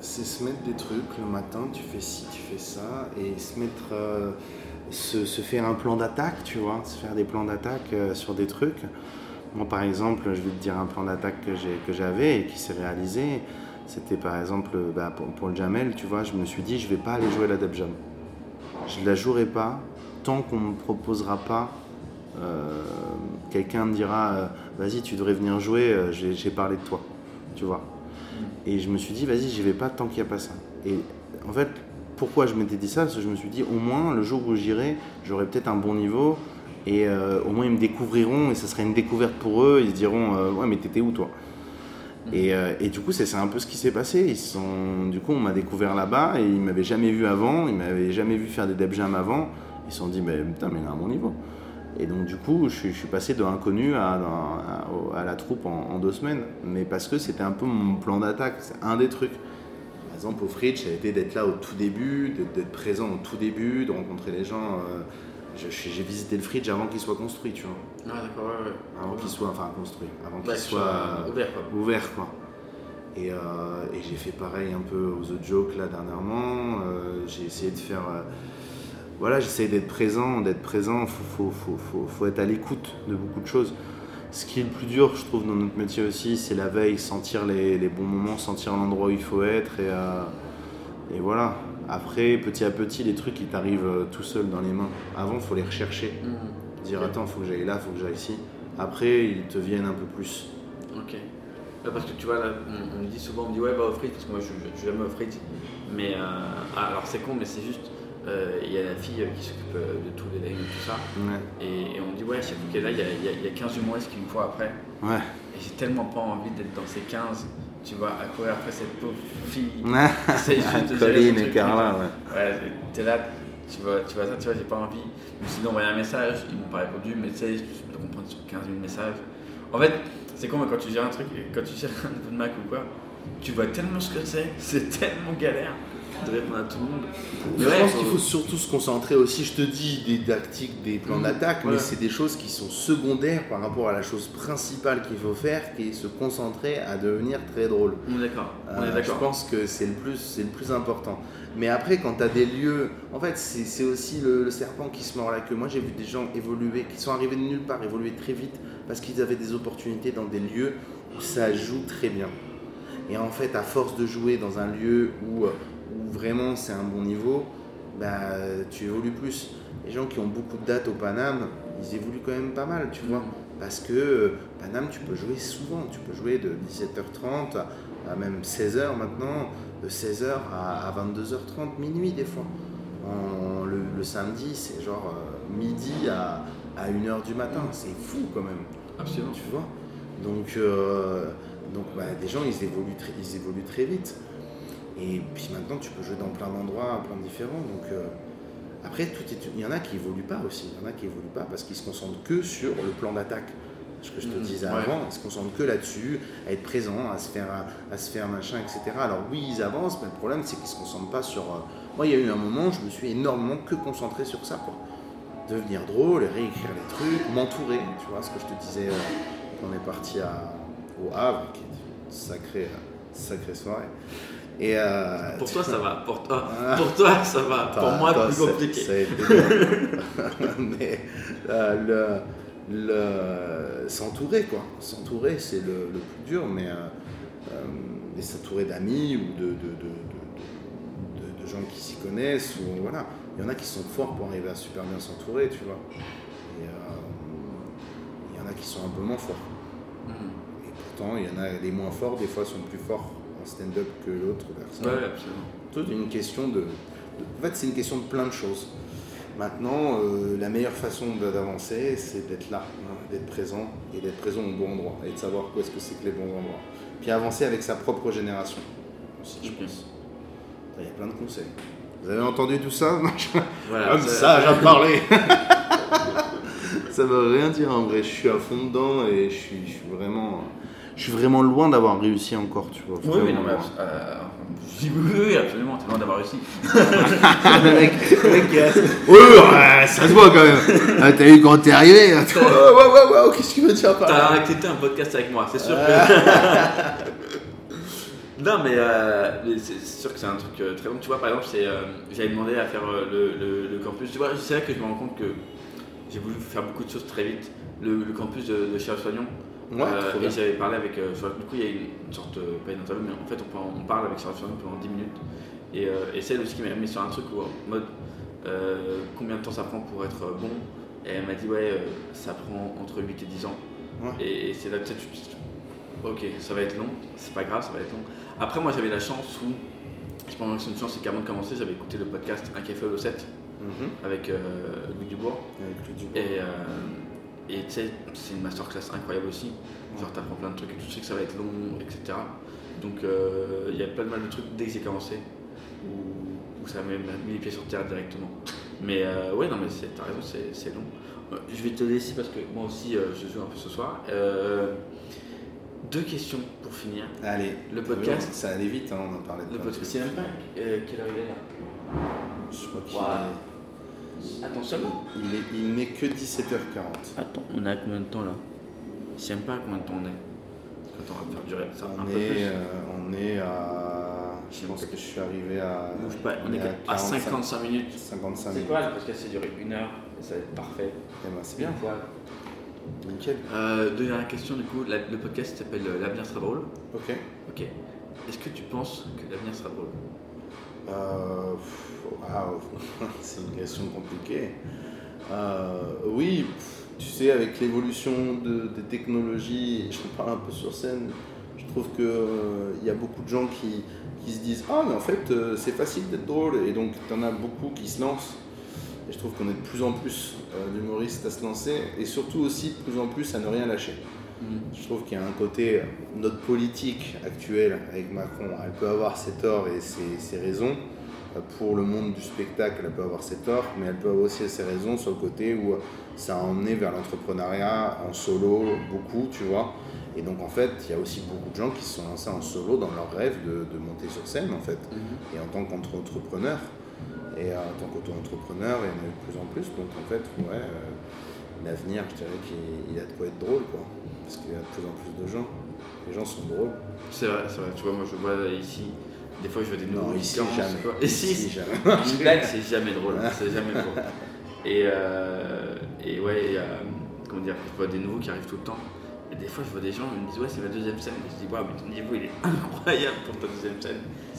C'est se mettre des trucs le matin, tu fais ci, tu fais ça, et se mettre. euh, se, se faire un plan d'attaque, tu vois, se faire des plans d'attaque euh, sur des trucs. Moi, par exemple, je vais te dire un plan d'attaque que j'avais et qui s'est réalisé. C'était par exemple bah, pour, le Jamel, tu vois, je me suis dit, je vais pas aller jouer la Deb Jam. Je ne la jouerai pas tant qu'on ne me proposera pas. euh, Quelqu'un me dira, euh, vas-y, tu devrais venir jouer, euh, j'ai parlé de toi, tu vois. Et je me suis dit, vas-y, j'y vais pas tant qu'il n'y a pas ça. Et en fait, pourquoi je m'étais dit ça? Parce que je me suis dit, au moins, le jour où j'irai, j'aurai peut-être un bon niveau. Et au moins, ils me découvriront et ça serait une découverte pour eux. Ils diront, ouais, mais t'étais où toi? Et, euh, et du coup, c'est un peu ce qui s'est passé. Ils sont, du coup, on m'a découvert là-bas et ils m'avaient jamais vu avant, ils m'avaient jamais vu faire des deb jam avant. Ils se sont dit, putain, mais il a un bon niveau. Et donc, du coup, je, suis- passé de inconnu à, la troupe en, deux semaines. Mais parce que c'était un peu mon plan d'attaque, c'est un des trucs. Par exemple, au Fridge, ça a été d'être là au tout début, d'être- présent au tout début, de rencontrer les gens. euh, J'ai visité le Fridge avant qu'il soit construit, tu vois. Ah, d'accord, ouais, ouais. Avant qu'il soit, enfin construit, avant qu'il Ouais, soit soit ouvert, quoi. ouvert, quoi. Et, euh, et j'ai fait pareil un peu aux The Joke là dernièrement. Euh, j'ai essayé de faire. euh, voilà, j'essaie d'être présent, d'être présent. Faut, faut, faut, faut, être à l'écoute de beaucoup de choses. Ce qui est le plus dur, je trouve, dans notre métier aussi, c'est la veille, sentir les, les bons moments, sentir l'endroit où il faut être. Et, euh, et voilà. Après, petit à petit, les trucs, ils t'arrivent euh, tout seuls dans les mains. Avant, il faut les rechercher. Mhm. Dire, attends, faut que j'aille là, faut que j'aille ici. Après, ils te viennent un peu plus. Ok. Parce que tu vois, là, on, on me dit souvent, on me dit ouais, va au fridge, parce que moi je je- je suis jamais au fridge. Mais euh, ah, alors c'est con, mais c'est juste, euh, il y a la fille euh, qui s'occupe de tous les lames et tout ça. Ouais. Et, et on me dit ouais, chaque fois qu'elle est là, il y a, y a- y a 15 humoristes qui me courent après. Ouais. Et j'ai tellement pas envie d'être dans ces 15, tu vois, à courir après cette pauvre fille. Ouais. C'est juste de *laughs* Colline et. Carla, ouais. Ouais, t'es là, tu vois, tu vois ça, tu vois, j'ai pas envie. Suis dit d'envoyer un message, ils m'ont pas répondu, mais tu sais, je peux comprendre sur 15 000 messages. En fait, c'est con, mais quand tu gères un truc, quand tu gères un mic ou quoi, tu vois tellement ce que c'est, *laughs* c'est tellement galère de répondre à tout le monde. Je Ouais, pense qu'il faut surtout se concentrer aussi, je te dis, des tactiques, des plans Mhm. d'attaque, mais c'est des choses qui sont secondaires par rapport à la chose principale qu'il faut faire, qui est se concentrer à devenir très drôle. On est d'accord, Euh, je pense que c'est le plus, le plus important. Mais après, quand tu as des lieux, en fait, c'est c'est aussi le, le serpent qui se mord la queue. Moi, j'ai vu des gens évoluer, qui sont arrivés de nulle part, évoluer très vite, parce qu'ils avaient des opportunités dans des lieux où ça joue très bien. Et en fait, à force de jouer dans un lieu où, euh, où vraiment c'est un bon niveau, bah, tu évolues plus. Les gens qui ont beaucoup de dates au Paname, ils évoluent quand même pas mal, tu vois. Parce que euh, Paname, tu peux jouer souvent. Tu peux jouer de 17h30 à, même 16h maintenant, de 16h à, à 22h30, minuit des fois. En- le, le samedi, c'est genre euh, midi à, à 1h du matin. C'est fou quand même. Absolument. Tu vois? Donc, euh, donc bah, des gens, ils évoluent, très, ils évoluent très vite. Et puis maintenant, tu peux jouer dans plein d'endroits, plein de différents. Donc, euh, après, tout est- il y en a qui évoluent pas aussi. Il y en a qui évoluent pas parce qu'ils se concentrent que sur le plan d'attaque. Ce que je te Mhm, disais ouais. avant, ils se concentrent que là-dessus, à être présent, à se faire, à, se faire machin, etc. Alors oui, ils avancent, mais le problème, c'est qu'ils se concentrent pas sur. euh, Moi, il y a eu un moment, je me suis énormément que concentré sur ça, quoi. Devenir drôle, réécrire les trucs, m'entourer. Tu vois ce que je te disais euh, quand on est parti à, au Havre, qui est une sacrée, sacrée soirée. Et euh, Pour toi, ça va. *laughs* Pour toi, pour toi ça va. Pour moi, toi, plus compliqué. *laughs* Mais euh, le, le- s'entourer, quoi. S'entourer, c'est le, le plus dur, mais euh, et s'entourer d'amis ou de, de, de, de- de- de gens qui s'y connaissent. Ou, voilà. Il y en a qui sont forts pour arriver à super bien s'entourer, tu vois. Et il y en a qui sont un peu moins forts. Mhm. Et pourtant, il y en a les moins forts, des fois, sont plus forts en stand-up que l'autre personne. Ouais, absolument. Toute une question de, de- En fait, c'est une question de plein de choses. Maintenant, euh, la meilleure façon d'avancer, c'est d'être là, hein, d'être présent et d'être présent au bon endroit et de savoir où est-ce que c'est que les bons endroits. Puis avancer avec sa propre génération aussi, je pense. Il y a plein de conseils. Vous avez entendu tout ça Voilà, Comme ça- ça, j'ai parlé. *laughs* ça veut rien dire en vrai. Je suis à fond dedans et je suis, je suis vraiment, je suis vraiment loin d'avoir réussi encore, tu vois. Oui, oui, non, mais euh, je dis oui, oui, absolument, t'es loin d'avoir réussi. *laughs* le mec, le mec qui reste. Oui, ouais, ça se voit quand même. Ah, T'as vu quand t'es arrivé ouais, ouais, ouais, qu'est-ce qu'il veut dire par là? T'as accepté un podcast avec moi, c'est sûr que. *laughs* non, mais, euh, mais c'est sûr que c'est un truc euh, très bon. Tu vois, par exemple, c'est, euh, j'avais demandé à faire euh, le, le- le campus. Tu vois, c'est là que je me rends compte que j'ai voulu faire beaucoup de choses très vite. Le, le campus de, de chez Soignant. Ouais, bien. et j'avais parlé avec. euh, du coup, il y a une sorte, euh, pas une interview, mais en fait, on, parle- on parle avec Soignant pendant 10 minutes. Et, euh, et c'est elle aussi qui m'a mis sur un truc où, en mode, euh, combien de temps ça prend pour être euh, bon Et elle m'a dit, ouais, euh, ça prend entre 8 et 10 ans. Ouais. Et, et c'est là que tu te dis, ok, ça va être long, c'est pas grave, ça va être long. Après, moi, j'avais la chance où, je pense que c'est une chance, c'est qu'avant de commencer, j'avais écouté le podcast Un café au 7 Mhm. avec euh, Louis Dubois. Avec le Dubois. Et, euh, et tu sais, c'est une masterclass incroyable aussi. Genre, t'apprends plein de trucs et tu sais que ça va être long, etc. Donc, euh, il y a plein de mal de trucs dès que j'ai commencé où, où ça m'a mis les pieds sur terre directement. Mais euh, ouais, non, mais c'est- t'as raison, c'est c'est long. Euh, Je vais te laisser parce que moi aussi, euh, je joue un peu ce soir. Deux questions pour finir. Allez, Le podcast. Ça allait vite, hein, on en parlait de Le podcast, c'est même pas quelle heure il est là? Je crois qu'il Voilà. est- Attends seulement. il est- il n'est que 17h40. Attends, on est à combien de temps là? Je sais même pas à combien de temps on est. Quand on va faire durer ça un On peu est, plus. euh, on est à. Je pense que je suis arrivé à. Bouge pas, on est à à 45 55 minutes. 55 C'est minutes. quoi le podcast C'est duré une heure et ça va être parfait. Eh ben, c'est bien. Voilà. Nickel. Euh, dernière question du coup, la- le podcast s'appelle euh, L'avenir sera drôle. Ok. Ok. Est-ce que tu penses que l'avenir sera drôle? Euh, *laughs* c'est une question compliquée. Euh, oui, tu sais, avec l'évolution de- des technologies, je parle un peu sur scène, je trouve qu'il y a beaucoup de gens qui, qui se disent Ah, mais en fait, euh, c'est facile d'être drôle, et donc tu en as beaucoup qui se lancent. Et je trouve qu'on est de plus en plus euh, d'humoristes à se lancer, et surtout aussi de plus en plus à ne rien lâcher. Je trouve qu'il y a un côté, notre politique actuelle avec Macron, elle peut avoir ses torts et ses, ses raisons. Pour le monde du spectacle, elle peut avoir ses torts, mais elle peut avoir aussi ses raisons sur le côté où ça a emmené vers l'entrepreneuriat en solo, beaucoup, tu vois. Et donc en fait, il y a aussi beaucoup de gens qui se sont lancés en solo dans leur rêve de, de monter sur scène, en fait. Et en tant qu'entrepreneur, et euh, en tant qu'auto-entrepreneur, il y en a eu de plus en plus. Donc en fait, ouais, euh, l'avenir, je dirais qu'il il a de quoi être drôle, quoi. Parce qu'il y a de plus en plus de gens. Les gens sont drôles. C'est vrai, c'est vrai. Tu vois, moi je vois ici, des fois je vois des Non, nouveaux ici, qui commencent, jamais. quoi. Ici, Ici, jamais. *laughs* Une blague, c'est jamais drôle. C'est jamais drôle. *laughs* Et, euh, et ouais, et, euh, comment dire, je vois des nouveaux qui arrivent tout le temps. Et des fois, je vois des gens, ils me disent, ouais, c'est ma deuxième scène. Et je dis, waouh, mais ton niveau, il est *laughs* incroyable pour ta deuxième scène.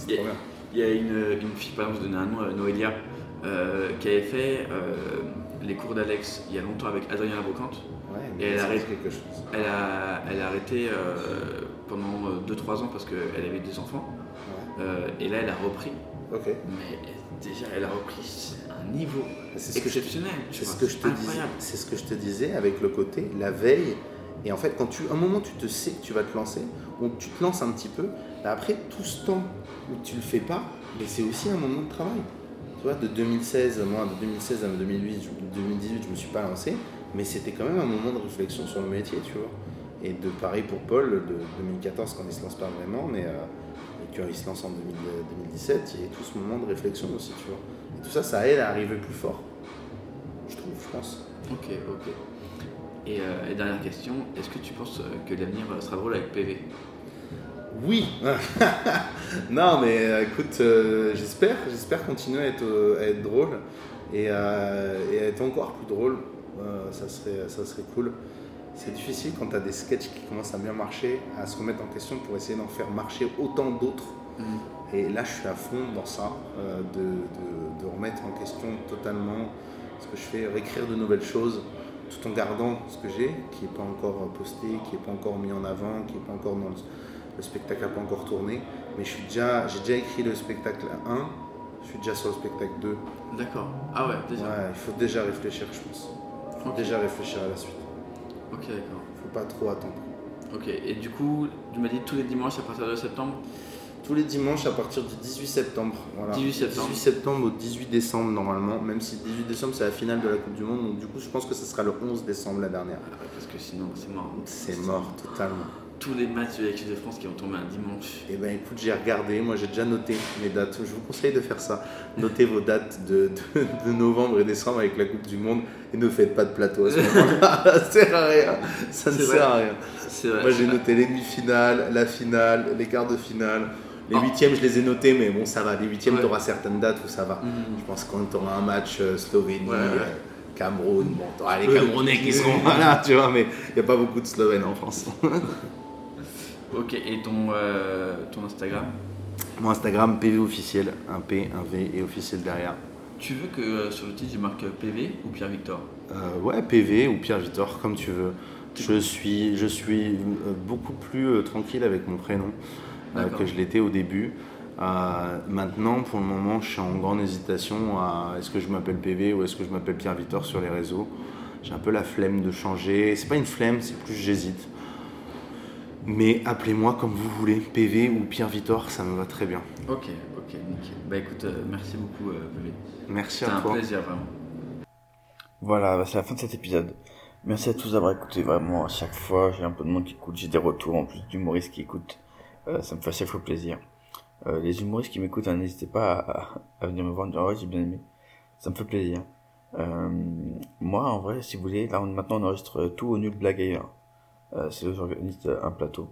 Il y a- trop bien. Il y a une, une fille, par exemple, je donnais un nom, Noélia, euh, qui avait fait euh, les cours d'Alex il y a longtemps avec Adrien. Ouais, Et elle arrête- chose. Elle a, elle a arrêté euh, pendant 2-3 ans parce qu'elle avait des enfants. Ouais. Et là, elle a repris. Mais déjà, elle a repris un niveau C'est ce exceptionnel. C'est ce que je te disais. C'est ce que je te disais avec le côté la veille. Et en fait, quand tu, un moment, tu te sais que tu vas te lancer, donc tu te lances un petit peu. Après, tout ce temps où tu le fais pas, mais c'est aussi un moment de travail. De 2016, moi, de 2016 à 2008, je- 2018, je me suis pas lancé, mais c'était quand même un moment de réflexion sur le métier, tu vois. Et de pareil pour Paul, de 2014 quand il se lance pas vraiment, mais euh, quand il se lance en 2000 2017, il y a tout ce moment de réflexion aussi, tu vois. Et tout ça, ça aide à arriver plus fort. Je trouve, je pense. Ok, ok. Et, euh, et dernière question, est-ce que tu penses euh, que l'avenir euh, sera drôle avec PV Oui. *laughs* non, mais euh, écoute, euh, j'espère, j'espère continuer à être, euh, à être drôle et, à- et à être encore plus drôle. Euh, ça serait, ça serait cool. C'est difficile quand tu as des sketchs qui commencent à bien marcher, à se remettre en question pour essayer d'en faire marcher autant d'autres. Et là, je suis à fond dans ça, de, de- de remettre en question totalement ce que je fais, réécrire de nouvelles choses, tout en gardant ce que j'ai, qui n'est pas encore posté, qui n'est pas encore mis en avant, qui n'est pas encore dans le, le spectacle n'a pas encore tourné. Mais suis déjà, j'ai déjà écrit le spectacle 1, je suis déjà sur le spectacle 2. D'accord. Ah ouais, déjà. Ouais, il faut déjà réfléchir, je pense. Il faut déjà réfléchir à la suite. Ok, d'accord. faut pas trop attendre. Ok, et du coup, tu m'as dit tous les dimanches à partir de septembre? Tous les dimanches à partir du 18 septembre. Voilà. 18 septembre. 18 septembre au 18 décembre normalement, même si 18 décembre c'est la finale de la Coupe du Monde, donc du coup je pense que ce sera le 11 décembre la dernière. Parce que sinon c'est mort. C'est mort totalement. Tous les matchs de l'équipe de France qui vont tomber un dimanche. Eh ben écoute, j'ai regardé, moi j'ai déjà noté mes dates. Je vous conseille de faire ça. Notez vos dates de, de- de novembre et décembre avec la Coupe du Monde et ne faites pas de plateau à ce moment-là. *laughs* ça sert à rien. Ça ne sert à rien. Vrai. Moi j'ai noté les demi-finales, la finale, les quarts de finale. Les Ah. huitièmes, je les ai notés, mais bon, ça va. Les huitièmes, Ouais. tu auras certaines dates où ça va. Mhm. Je pense quand tu auras un match euh, Slovénie, Ouais, ouais. euh, Cameroun, bon, tu les Ouais. Camerounais qui seront là, tu vois, mais il n'y a pas beaucoup de Slovènes en France. *laughs* Ok, et ton, euh, ton Instagram Mon Instagram, PV officiel, un P, un V et officiel derrière. Tu veux que euh, sur le titre je marque PV ou Pierre Victor Euh, ouais, PV ou Pierre Victor, comme tu veux. Je suis, je suis beaucoup plus tranquille avec mon prénom que je l'étais au début. Euh, maintenant, pour le moment, je suis en grande hésitation à est-ce que je m'appelle PV ou est-ce que je m'appelle Pierre Victor sur les réseaux. J'ai un peu la flemme de changer. C'est pas une flemme, c'est plus j'hésite. Mais appelez-moi comme vous voulez, PV ou Pierre Victor, ça me va très bien. Ok, ok, nickel. Bah écoute, euh, merci beaucoup euh, PV. Merci C'était à un toi. plaisir vraiment. Voilà, bah, c'est la fin de cet épisode. Merci à tous d'avoir écouté vraiment à chaque fois. J'ai un peu de monde qui écoute, j'ai des retours en plus d'humoristes qui écoutent. Euh, ça me fait chaque fois plaisir. Euh, les humoristes qui m'écoutent, hein, n'hésitez pas à, à venir me voir, dire ouais j'ai bien aimé. Ça me fait plaisir. Euh, moi en vrai, si vous voulez, là on, maintenant on enregistre tout au nul blague ailleurs. Euh, c'est là où j'organise un plateau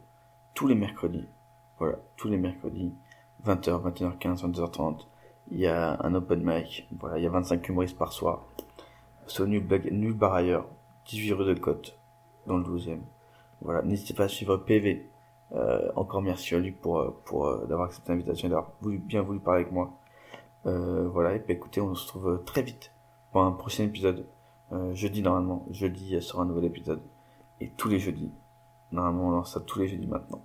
tous les mercredis. Voilà, tous les mercredis, 20h, 21h15, 22h30. Il y a un open mic. Voilà, il y a 25 humoristes par soir. C'est nul, nul bar ailleurs, 18 rue de Côte, dans le 12e. Voilà, n'hésitez pas à suivre PV. Euh, encore merci à lui pour, euh, pour euh, d'avoir accepté l'invitation et d'avoir voulu, bien voulu parler avec moi. Euh, voilà, et puis écoutez, on se retrouve euh, très vite pour un prochain épisode. Euh, jeudi normalement, jeudi euh, sera un nouvel épisode. Et tous les jeudis. Normalement on lance ça tous les jeudis maintenant.